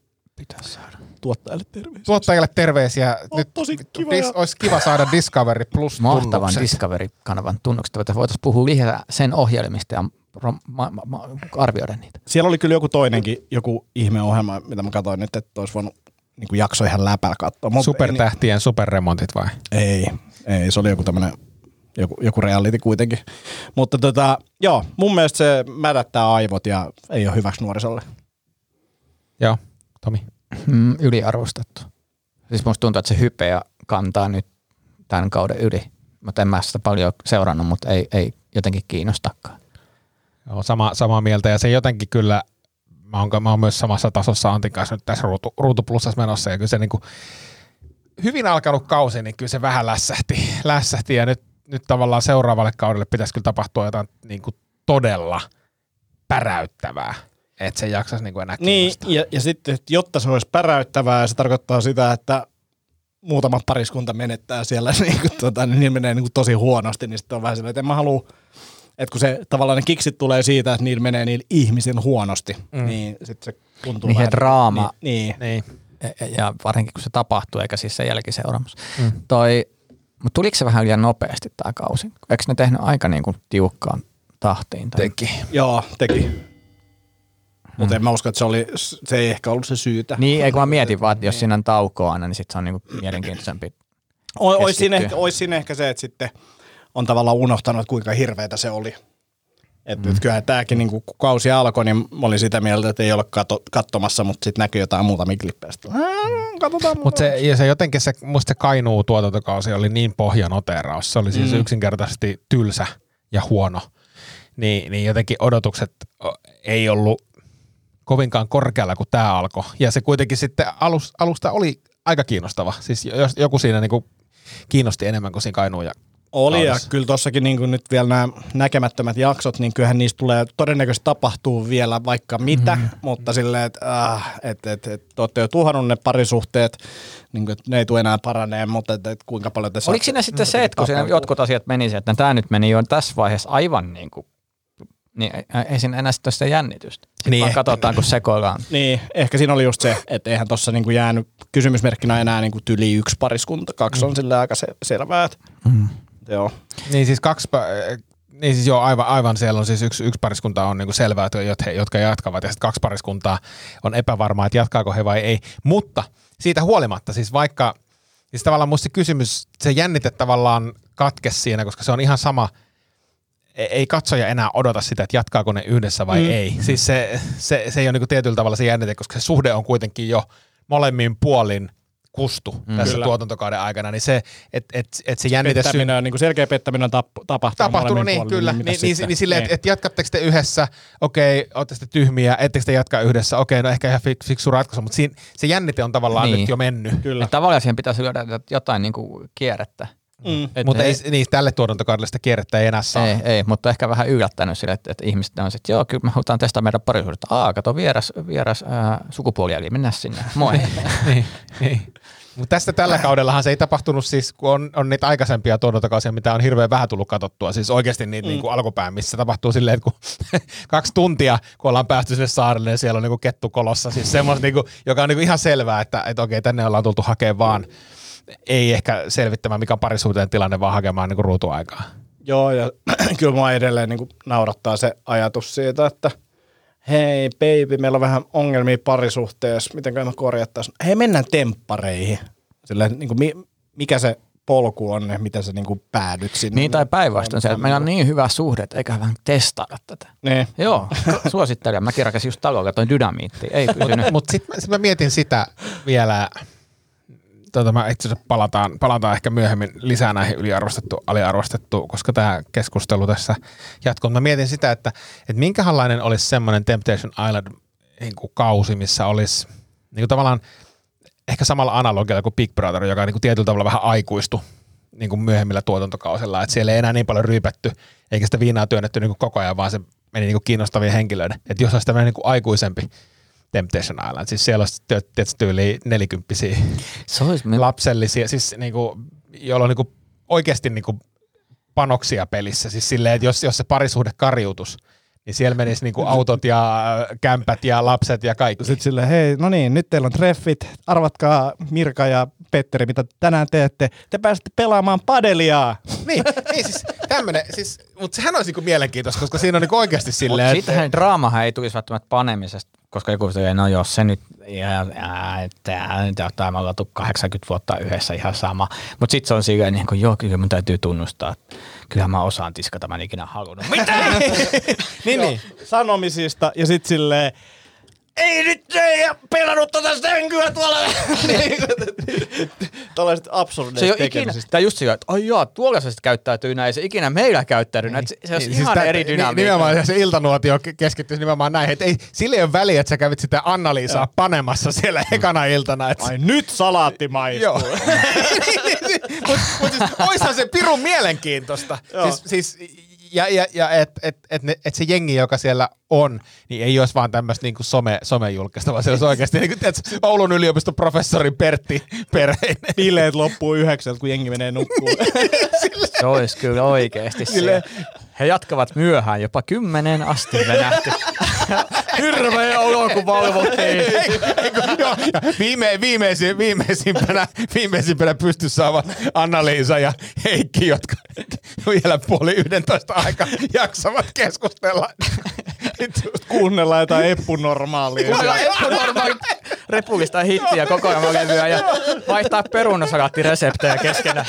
Tuottajalle terveisiä. Tuottajille terveisiä. On Nyt tosi kiva dis, ja- olisi kiva saada Discovery Plus Mahtavan. Discovery-kanavan tunnukset, että voitaisiin puhua lisää sen ohjelmista ja ma- ma- ma- arvioida niitä. Siellä oli kyllä joku toinenkin, joku ihmeohjelma, mitä mä katsoin nyt, että olisi voinut niin kuin jakso ihan läpällä katsoa. Mut Supertähtien superremontit vai? Ei, ei, se oli joku tämmöinen, joku, joku reality kuitenkin. Mutta tota, joo, mun mielestä se mädättää aivot ja ei ole hyväksi nuorisolle. Joo, Tomi. Mm, yliarvostettu. Siis musta tuntuu, että se hypeä kantaa nyt tämän kauden yli. Mutta en mä sitä paljon seurannut, mutta ei, ei jotenkin kiinnostakaan. Joo, sama, samaa mieltä ja se jotenkin kyllä, mä oon, mä oon myös samassa tasossa Antin kanssa nyt tässä ruutu, ruutuplussassa menossa ja kyllä se niinku, hyvin alkanut kausi, niin kyllä se vähän lässähti, [LAUGHS] lässähti ja nyt, nyt tavallaan seuraavalle kaudelle pitäisi kyllä tapahtua jotain niinku todella päräyttävää, että se ei jaksaisi niinku enää Niin, ja, ja sitten, että jotta se olisi päräyttävää, se tarkoittaa sitä, että muutama pariskunta menettää siellä, [LAUGHS] niin, kuin, tota, niin menee niin kuin tosi huonosti, niin sitten on vähän silleen, että en mä halua, että kun se tavallaan ne kiksit tulee siitä, että niillä menee niillä ihmisen huonosti, mm. niin sitten se tuntuu Niin vähän... draama. Niin, niin. Niin. Ja- Ja varsinkin kun se tapahtuu, eikä siis se jälkiseuraamus. Mm. Toi, mutta tuliko se vähän liian nopeasti tämä kausi? Eikö ne tehnyt aika niin kuin tiukkaan tahtiin? Tai? Teki. Joo, teki. Mutta en mä usko, että se, oli, se ei ehkä ollut se syytä. Niin, eikö mä mietin vaan, että jos siinä on taukoa aina, niin sitten se on niinku mielenkiintoisempi. O- Ois siinä, ehkä, ois siinä ehkä se, että sitten on tavallaan unohtanut, että kuinka hirveätä se oli. Että mm. kyllähän tämäkin, niin kun kausi alkoi, niin mä olin sitä mieltä, että ei ole kato, katsomassa, mutta sitten näkyy jotain muutamia klippejä. "Mm, katsotaan. Mutta se, ja se jotenkin se, musta se Kainuu tuotantokausi oli niin pohjanoteraus. Se oli siis mm. yksinkertaisesti tylsä ja huono. Niin, niin jotenkin odotukset ei ollut kovinkaan korkealla, kun tämä alkoi. Ja se kuitenkin sitten alus, alusta oli aika kiinnostava. Siis jos joku siinä niinku kiinnosti enemmän kuin siinä Kainuun ja Oli ja kyllä tuossakin niin nyt vielä nämä näkemättömät jaksot, niin kyllähän niistä tulee todennäköisesti tapahtuu vielä vaikka mitä, mm. mutta silleen, että äh, et, et, et, te olette jo tuhannut ne parisuhteet, niin kuin, ne ei tule enää paraneen, mutta et, et, kuinka paljon te Oliko saatte- siinä sitten se, että kun siinä jotkut asiat meni, että tämä nyt meni jo tässä vaiheessa aivan niin kuin, niin ei- siinä enää sitten sitä jännitystä. Sitten Niin niin vaan katsotaan, kun sekoillaan. Niin, ehkä siinä oli just se, että eihän tuossa niinku jäänyt kysymysmerkkinä enää niinku tyli yksi pariskunta, kaksi on sillä aika se, selvää. Että, mm. Joo. Niin siis kaksi, pä- niin siis joo, aivan, aivan siellä on siis yksi, yksi pariskunta on niinku selvää, että jot- he, jotka jatkavat, ja sitten kaksi pariskuntaa on epävarmaa, että jatkaako he vai ei. Mutta siitä huolimatta, siis vaikka, siis tavallaan musta se kysymys, se jännite tavallaan katkesi siinä, koska se on ihan sama, ei katsoja enää odota sitä, että jatkaako ne yhdessä vai mm. ei. Siis se, se, se ei ole niinku tietyllä tavalla se jännite, koska se suhde on kuitenkin jo molemmin puolin kustu mm. tässä Kyllä. tuotantokauden aikana, niin se, että et, et se jännite Pettäminen on, niinku selkeä pettäminen on tappu, tapahtunut, tapahtunut, niin puolin, kyllä. Niin, niin, niin silleen, että et jatkatteko te yhdessä, okei, ootte sitten tyhmiä, ettekö te jatka yhdessä, okei, no ehkä ihan fik- fiksu ratkaisu, mutta siinä, se jännite on tavallaan Niin. nyt jo mennyt. Kyllä. Et tavallaan siihen pitäisi lyödä jotain niin kuin kierrettä. Mm. Et Mutta he- ei, niin, tälle tuotantokaudelle sitä kierrettä ei enää saa. Ei, ei, mutta ehkä vähän yllättänyt sille, että, että ihmiset on sitten, joo, kyllä me halutaan testaa meidän parisuudetta. Aa, kato, vieras, vieras ää, sukupuolieli, mennä sinne. [LAUGHS] Moi. niin, niin. Mutta tästä tällä kaudellahan se ei tapahtunut siis, kun on, on niitä aikaisempia tuotantokausia, mitä on hirveän vähän tullut katsottua. Siis oikeasti niitä mm. niin kuin alkupään, missä tapahtuu silleen, että kun [LAUGHS] kaksi tuntia, kun ollaan päästy sinne saarelle, ja siellä on niin kuin kettu kolossa. Siis semmoista, niin kuin, joka on niin kuin ihan selvää, että, että okei, tänne ollaan tultu hakemaan vaan, ei ehkä selvittämään, mikä on parisuuteen tilanne, vaan hakemaan niin kuin ruutuaikaa. Joo, ja [CLEARS THROAT] kyllä mua edelleen niinku naurattaa se ajatus siitä, että hei baby, meillä on vähän ongelmia parisuhteessa, miten me korjattaisiin? Hei, mennään temppareihin. Silleen, niinku, mi, mikä se polku on, ja miten sä niinku päädyt sinne. niin tai päinvastoin se, että meillä on niin hyvä suhde, että eikä vähän testailla tätä. Niin. Joo, [LAUGHS] suosittelen. Mäkin rakasin just taloa, katsoin dynamiittia. Ei pysynyt. Mutta sitten sit mä mietin sitä vielä, tota mä itse asiassa palataan, palataan ehkä myöhemmin lisää näihin yliarvostettu, aliarvostettu, koska tämä keskustelu tässä jatkuu. Mä mietin sitä, että, että minkälainen olisi semmoinen Temptation Island niin missä olisi niin kuin tavallaan ehkä samalla analogialla kuin Big Brother, joka niin kuin tietyllä tavalla vähän aikuistu niin kuin myöhemmillä tuotantokausilla, että siellä ei enää niin paljon ryypätty, eikä sitä viinaa työnnetty niin kuin koko ajan, vaan se meni niin kuin kiinnostavien henkilöiden. Että jos olisi tämmöinen niin kuin aikuisempi Temptation Island, siis siellä olisi ty- tietysti tyyli nelikymppisiä Se olisi, me, lapsellisia, siis niin kuin, joilla on niin kuin oikeasti niin kuin panoksia pelissä. Siis silleen, että jos, jos se parisuhde kariutus, niin siellä menisi niin kuin autot ja kämpät ja lapset ja kaikki. Sitten silleen, hei, no niin, nyt teillä on treffit. Arvatkaa Mirka ja Petteri, mitä tänään teette. Te pääsette pelaamaan padelia. niin, niin siis tämmönen, siis, mutta sehän olisi niinku mielenkiintoista, koska siinä on niinku oikeasti Mutta silleen, että sittenhän draamahan ei tulisi välttämättä panemisesta, koska joku sanoo, no jos se nyt, ja, ja, että me ollaan oltu 80 vuotta yhdessä ihan sama. Mutta sitten se on silleen, niin kuin, joo, kyllä mun täytyy tunnustaa, että kyllähän mä osaan tiskata, mä en ikinä halunnut. Mitä? [LAUGHS] niin, niin. Sanomisista ja sitten silleen, ei nyt ei pelannut tota sänkyä tuolla. [LAUGHS] Tällaiset se absurdeista ei ole ikinä, tai just sillä, että ai jaa, tuolla se sitten käyttäytyy näin, se ikinä meillä käyttäydy näin. Se, se olisi Niin, ihan tää- eri dynamiikka. Nimenomaan se iltanuotio ke- keskittyisi nimenomaan näihin, että ei, sillä ei ole väliä, että sä kävit sitä Anna-Liisaa panemassa siellä ekana iltana. Että Ai nyt salaatti maistuu. Joo. [LAUGHS] Mutta mut siis, oishan se pirun mielenkiintoista. Joo. Siis, siis, ja ja, ja että et, et, ne- et se jengi, joka siellä on, niin ei olisi vaan tämmöistä niinku some, somejulkista, vaan se olisi oikeasti niin kuin, Oulun yliopiston professori Pertti perheinen. Bileet loppuu yhdeksältä, kun jengi menee nukkuun. Se olisi kyllä oikeasti se. He jatkavat myöhään, jopa kymmenen asti me nähty. [LAUGHS] Hirveä olo, kun valvottiin. Viime, viimeisin, viimeisimpänä, viimeisimpänä pystyssä ovat Anna-Liisa ja Heikki, jotka vielä puoli 11 aika jaksavat keskustella. Kuunnellaan jotain eppunormaalia. Kuunnella normaali repulista hittiä koko ajan levyä ja vaihtaa perunasalaattireseptejä keskenään.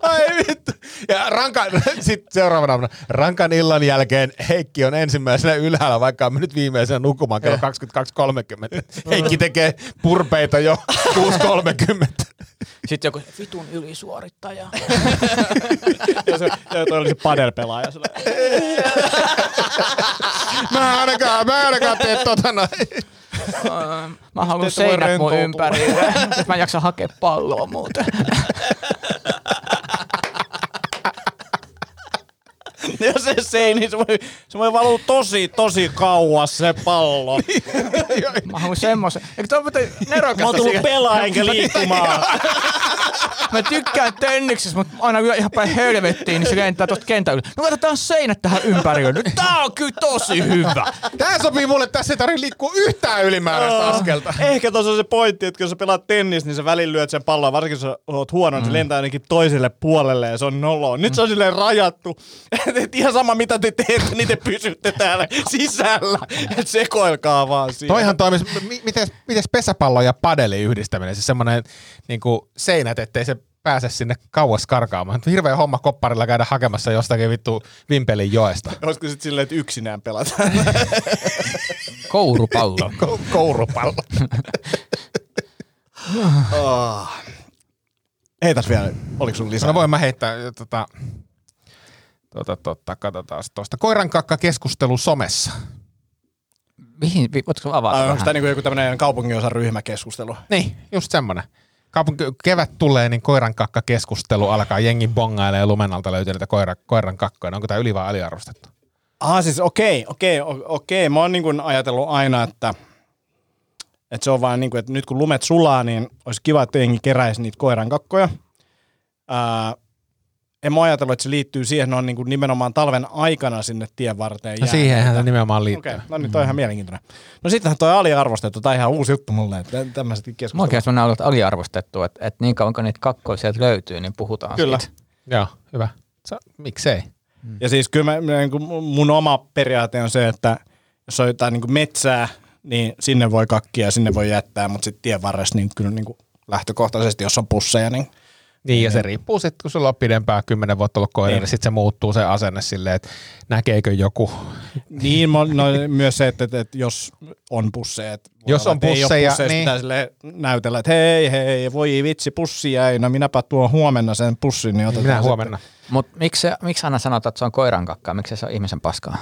Ai vittu. Ja rankan, [LAUGHS] sit seuraavana aamuna, rankan illan jälkeen Heikki on ensimmäisenä ylhäällä, vaikka on mennyt viimeisenä nukumaan kello 22.30. Heikki tekee purpeita jo [LAUGHS] 6.30. Sitten joku vitun ylisuorittaja. [LAUGHS] Ja, se, ja toi oli se padel-pelaaja. Mä en ainakaan, mä en ainakaan tee tota noin. Mä haluan seinät mun. Nyt mä en jaksa hakea palloa muuten. [LAUGHS] Ja se seini, se voi, se voi valua tosi, tosi kauas se pallo. [LAUGHS] Mä haluan semmoisen. Eikö toi muuten nerokasta Mä oon tullut pelaa enkä liikkumaan. [LAUGHS] Mä tykkään tenniksessä, mutta aina yö ihan päin helvettiin, niin se lentää tosta kentän yli. No laitetaan seinät tähän ympärille. Nyt tää on kyllä tosi hyvä. Tää sopii mulle, tässä ei tarvitse liikkua yhtään ylimääräistä askelta. Ehkä tuossa on se pointti, että kun sä pelaat tennis, niin sä välillä lyöt sen pallon, varsinkin jos sä oot huono, niin se lentää jonnekin toiselle puolelle ja se on noloa. Nyt se on silleen rajattu. Et ihan sama mitä te teette, niin te pysytte täällä sisällä. Et sekoilkaa vaan siinä. Toihan toimisi, mi- miten, miten pesäpallo ja padeli yhdistäminen, siis semmoinen niin seinät, ettei se pääse sinne kauas karkaamaan. Hirveä homma kopparilla käydä hakemassa jostakin vittu Vimpelin joesta. Olisiko sitten silleen, että yksinään pelataan? [LAUGHS] Kourupallo. Ko- kourupallo. oh. [LAUGHS] Heitäs vielä, oliko sun lisää? No voin mä heittää, tota, tota, tota, katsotaan tuosta. Koiran kakka keskustelu somessa. Mihin, voitko avata Ai, onko tämä niinku joku tämmöinen kaupunginosan ryhmäkeskustelu? Niin, just semmonen. Kaupunki, kevät tulee, niin koiran kakka keskustelu alkaa. Jengi bongailee ja lumen alta löytyy niitä koira, koiran kakkoja. Onko tämä yli vai aliarvostettu? Ah siis okei, okei, okei. Mä oon niin kuin ajatellut aina, että, että se on vaan niin kuin, että nyt kun lumet sulaa, niin olisi kiva, että jengi keräisi niitä koiran kakkoja. Ää, en mä ajatellut, että se liittyy siihen, on niin kuin nimenomaan talven aikana sinne tien varteen No siihenhän se nimenomaan liittyy. Okei, no niin toi on ihan mielenkiintoinen. No sittenhän toi aliarvostettu, tai ihan uusi juttu mulle, että tämmöisetkin Mä keskustelut. oikeasti on ollut aliarvostettu, että, että niin kauan kun niitä kakkoja sieltä löytyy, niin puhutaan Kyllä. siitä. Joo, hyvä. Sa, miksei? Ja siis kyllä mä, mä- niin kuin mun oma periaate on se, että jos on jotain niin kuin metsää, niin sinne voi kakkia ja sinne voi jättää, mutta sitten tien varressa niin kyllä niin kuin lähtökohtaisesti, jos on pusseja, niin Niin, ja se riippuu sitten, kun sulla on pidempään kymmenen vuotta ollut koira, Niin. niin sitten se muuttuu se asenne silleen, että näkeekö joku. Niin, no, myös se, että, että, että jos on pusseja. Että Jos on ei pusseja, pusseja, niin- pitää sille näytellä, että hei, hei, voi vitsi, pussi jäi, no minäpä tuon huomenna sen pussin. Niin otetaan Minä huomenna. Mutta miksi, miksi aina sanotaan, että se on koiran kakkaa, miksi se on ihmisen paskaa?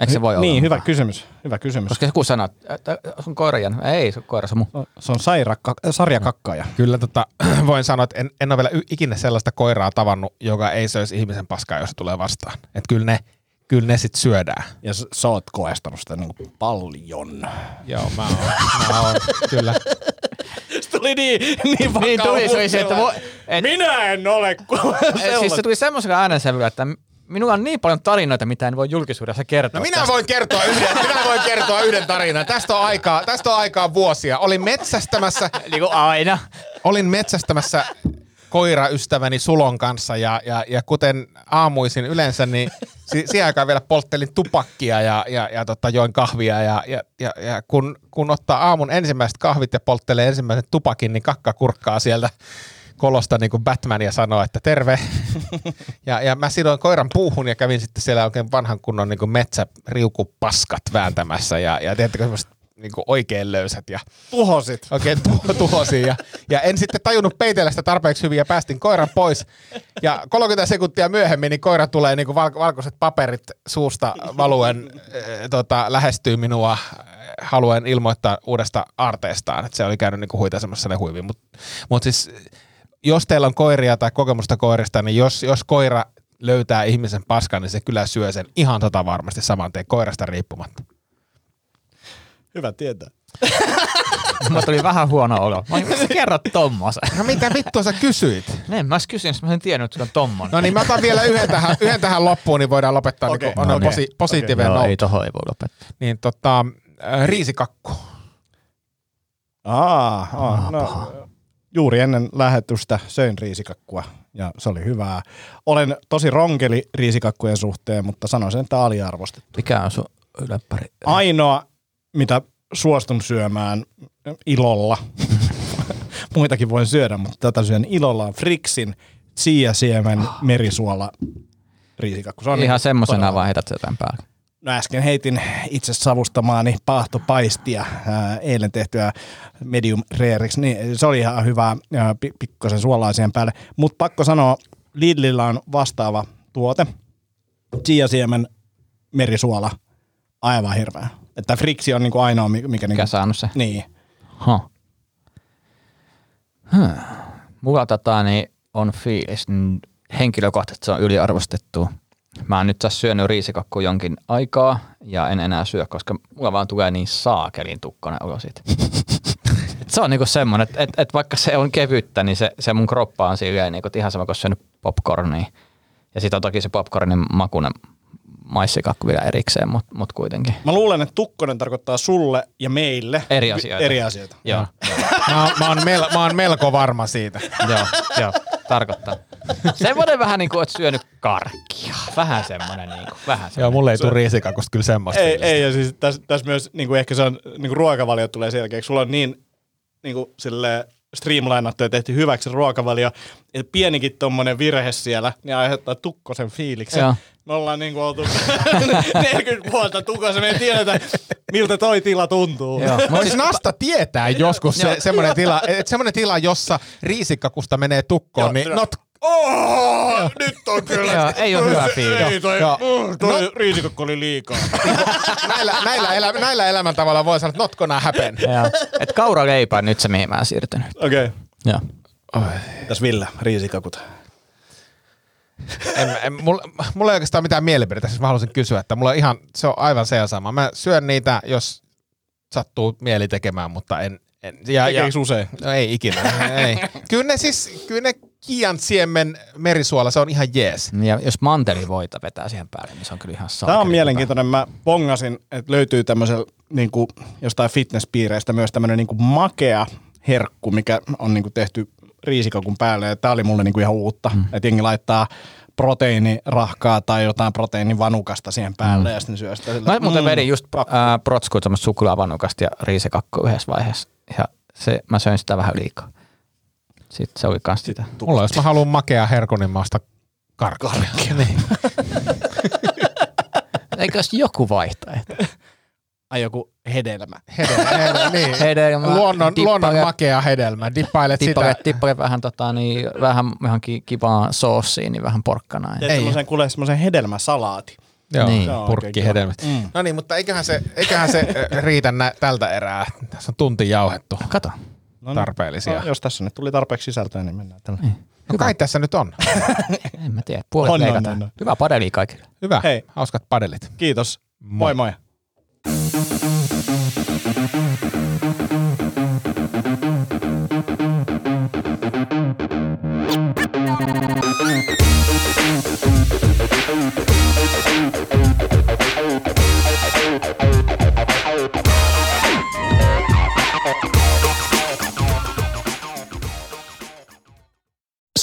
Eikö se voi olla? Niin, hyvä kysymys. Hyvä kysymys. Koska joku sanoo, että sun koira jäänyt. Ei, se on koira, se on mun. Se on sairakka, sarjakakkaaja. Kyllä tota, [CLEARS THROAT] voin sanoa, että en, en ole vielä ikinä sellaista koiraa tavannut, joka ei söisi ihmisen paskaa, jos se tulee vastaan. Että kyllä ne, kyllä ne sit syödään. Ja s- sä oot koestanut sitä niin paljon. Joo, mä oon, mä oon [LAUGHS] kyllä. Se tuli niin, niin Niin tuli se, oli se, että vo, et, Minä en ole siis se tuli semmoisella äänensävyllä, että minulla on niin paljon tarinoita, mitä en voi julkisuudessa kertoa. No minä tästä. voin kertoa yhden, minä voin kertoa yhden tarinan. Tästä on aikaa, tästä on aikaa vuosia. Olin metsästämässä, [LAUGHS] Niin kuin aina. olin metsästämässä koiraystäväni Sulon kanssa ja, ja, ja kuten aamuisin yleensä, niin si, siihen aikaan vielä polttelin tupakkia ja, ja, ja tota, join kahvia ja, ja, ja, ja kun, kun ottaa aamun ensimmäiset kahvit ja polttelee ensimmäisen tupakin, niin kakka kurkkaa sieltä kolosta niin kuin Batman ja sanoo, että terve. [LAUGHS] Ja, ja mä sidoin koiran puuhun ja kävin sitten siellä oikein vanhan kunnon niin kuin metsäriukupaskat vääntämässä ja, ja tiedättekö semmoiset niin kuin oikein löysät ja Tuhosit. oikein tu- tuhosin. Ja, ja en sitten tajunnut peitellä sitä tarpeeksi hyvin ja päästin koiran pois. Ja 30 sekuntia myöhemmin niin koira tulee niin kuin val- valkoiset paperit suusta valuen, äh, tota, lähestyy minua äh, haluen ilmoittaa uudesta aarteestaan. Että se oli käynyt niin kuin huitaisemassa ne huiviin. Mutta mut siis jos teillä on koiria tai kokemusta koirista, niin jos, jos koira löytää ihmisen paskan, niin se kyllä syö sen ihan tota varmasti saman tien koirasta riippumatta. Hyvä tietää. [LAUGHS] Mulla tuli vähän huono olo. Mä olin, kerrot tommosen? No mitä vittua sä kysyit? [LAUGHS] Niin, mä jos mä en tiennyt, että on tommonen. No niin, mä otan vielä yhden tähän, yhden tähän loppuun, niin voidaan lopettaa okay, niin okei, posi, positiivinen okay. ei tohon ei voi lopettaa. Niin tota, äh, riisikakku. Aa, aa no, juuri ennen lähetystä söin riisikakkua ja se oli hyvää. Olen tosi ronkeli riisikakkujen suhteen, mutta sanoisin, että aliarvostettu. Mikä on sun yläpäri? Ainoa, mitä suostun syömään ilolla, [LAUGHS] muitakin voin syödä, mutta tätä syön ilolla, on Frixin siiasiemen merisuola riisikakku. Se on Ihan niin semmoisena vaan heität jotain päälle. No äsken heitin itse savustamaani paahtopaistia, ää, eilen tehtyä medium rareiksi, niin se oli ihan hyvää, ää, pi- pikkusen suolaa siihen päälle. Mutta pakko sanoa, Lidlillä on vastaava tuote, chiasiemen merisuola, aivan hirveä. Että Friksi on niinku ainoa, mi- mikä Mikä niinku, saanut se? niin. Ha. Hmm. Mulla tota, niin on fiilis henkilökohtaisesti se on yliarvostettu. Mä oon nyt tässä syönyt riisikakkua jonkin aikaa ja en enää syö, koska mulla vaan tulee niin saakelin tukkonen olo siitä. [LAUGHS] Et se on niinku semmoinen, että et, et vaikka se on kevyttä, niin se, se mun kroppa on silleen niinku, ihan sama kuin syönyt popcornia. Ja sitten on toki se popcornin makunen maissikakku vielä erikseen, mutta mut kuitenkin. Mä luulen, että tukkonen tarkoittaa sulle ja meille Eri asioita. Eri asioita. Joo, joo. Mä, oon- mä, oon mel, mä oon melko varma siitä. joo, joo, tarkoittaa. Semmoinen vähän niin kuin oot syönyt karkkia. Vähän semmoinen niin kuin, vähän Joo, semmoinen. mulle ei tule riisikakusta kyllä semmoista. Ei, ei, ja siis tässä, tässä myös niin kuin ehkä se on, niin kuin ruokavalio tulee selkeäksi. Sulla on niin, niin kuin sille streamlinattu ja tehty hyväksi ruokavalio, että pienikin tommonen virhe siellä, niin aiheuttaa tukkosen fiiliksen. Joo. Me ollaan niin kuin oltu 40 vuotta tukossa, me ei tiedetä, miltä toi tila tuntuu. Joo. Mä siis Nasta tietää joskus se, semmoinen tila, että semmoinen tila, jossa riisikkakusta menee tukkoon, niin not, Oh, nyt on kyllä. Joo, ei ole hyvä fiilis. Ei, toi, Joo. mm, toi no. riisikokko oli liikaa. [LAUGHS] näillä, näillä, elä, näillä elämäntavalla voi sanoa, että not gonna happen. Joo. Et kauraleipä on nyt se, mihin mä oon siirtynyt. Okei. Okay. Joo. Tässä Ville, riisikakut. En, en, mulla, mulla ei oikeastaan mitään mielipidettä, siis mä haluaisin kysyä, että mulla on ihan, se on aivan se ja sama. Mä syön niitä, jos sattuu mieli tekemään, mutta en, en ja, ja, usein? No ei ikinä, ei. Kyllä ne siis, kyllä ne kiansiemen merisuola, se on ihan jees. Ja jos mantelivoita vetää siihen päälle, niin se on kyllä ihan saakeli. Tämä on mielenkiintoinen. Mä pongasin, että löytyy tämmöisellä niin kuin, jostain fitnesspiireistä myös tämmöinen niin kuin makea herkku, mikä on niin kuin tehty riisikakun päälle. Ja tää oli mulle niin kuin ihan uutta. Mm. Että jengi laittaa proteiinirahkaa tai jotain proteiinivanukasta siihen päälle mm. ja sitten syö sitä. Sillä, Mä muuten vedin just äh, semmoista suklaavanukasta ja riisikakku yhdessä vaiheessa. Ja se, mä söin sitä vähän liikaa. Sitten se oli kans sitä. Mulla jos mä haluan makea herkun, niin mä ostan karkkia. Niin. [LAUGHS] Eikö olisi joku vaihtoehto? Ai joku hedelmä. Hedelmä, hedelmä, [LAUGHS] niin. Hedelmä, luonnon, dippare- luonnon makea hedelmä. Dippailet Tippake, sitä. tippake vähän, tota, niin, vähän johonkin kivaan soossiin, niin vähän porkkanaa. Ja Teet semmoisen, kuule semmoisen hedelmäsalaati. Joo, Niin. niin. Se on purkki oikein hedelmät. kiva. Mm. No niin, mutta eiköhän se, eiköhän se riitä nä- tältä erää. Tässä on tunti jauhettu. Kato. No niin. Tarpeellisia. No, jos tässä nyt tuli tarpeeksi sisältöä, niin mennään tällä. No kai tässä nyt on. [LAUGHS] En mä tiedä. Puolet On, on, leikataan. on, on. Hyvää padelia kaikille. Hyvä. Hei. Hauskat padelit. Kiitos. Moi moi.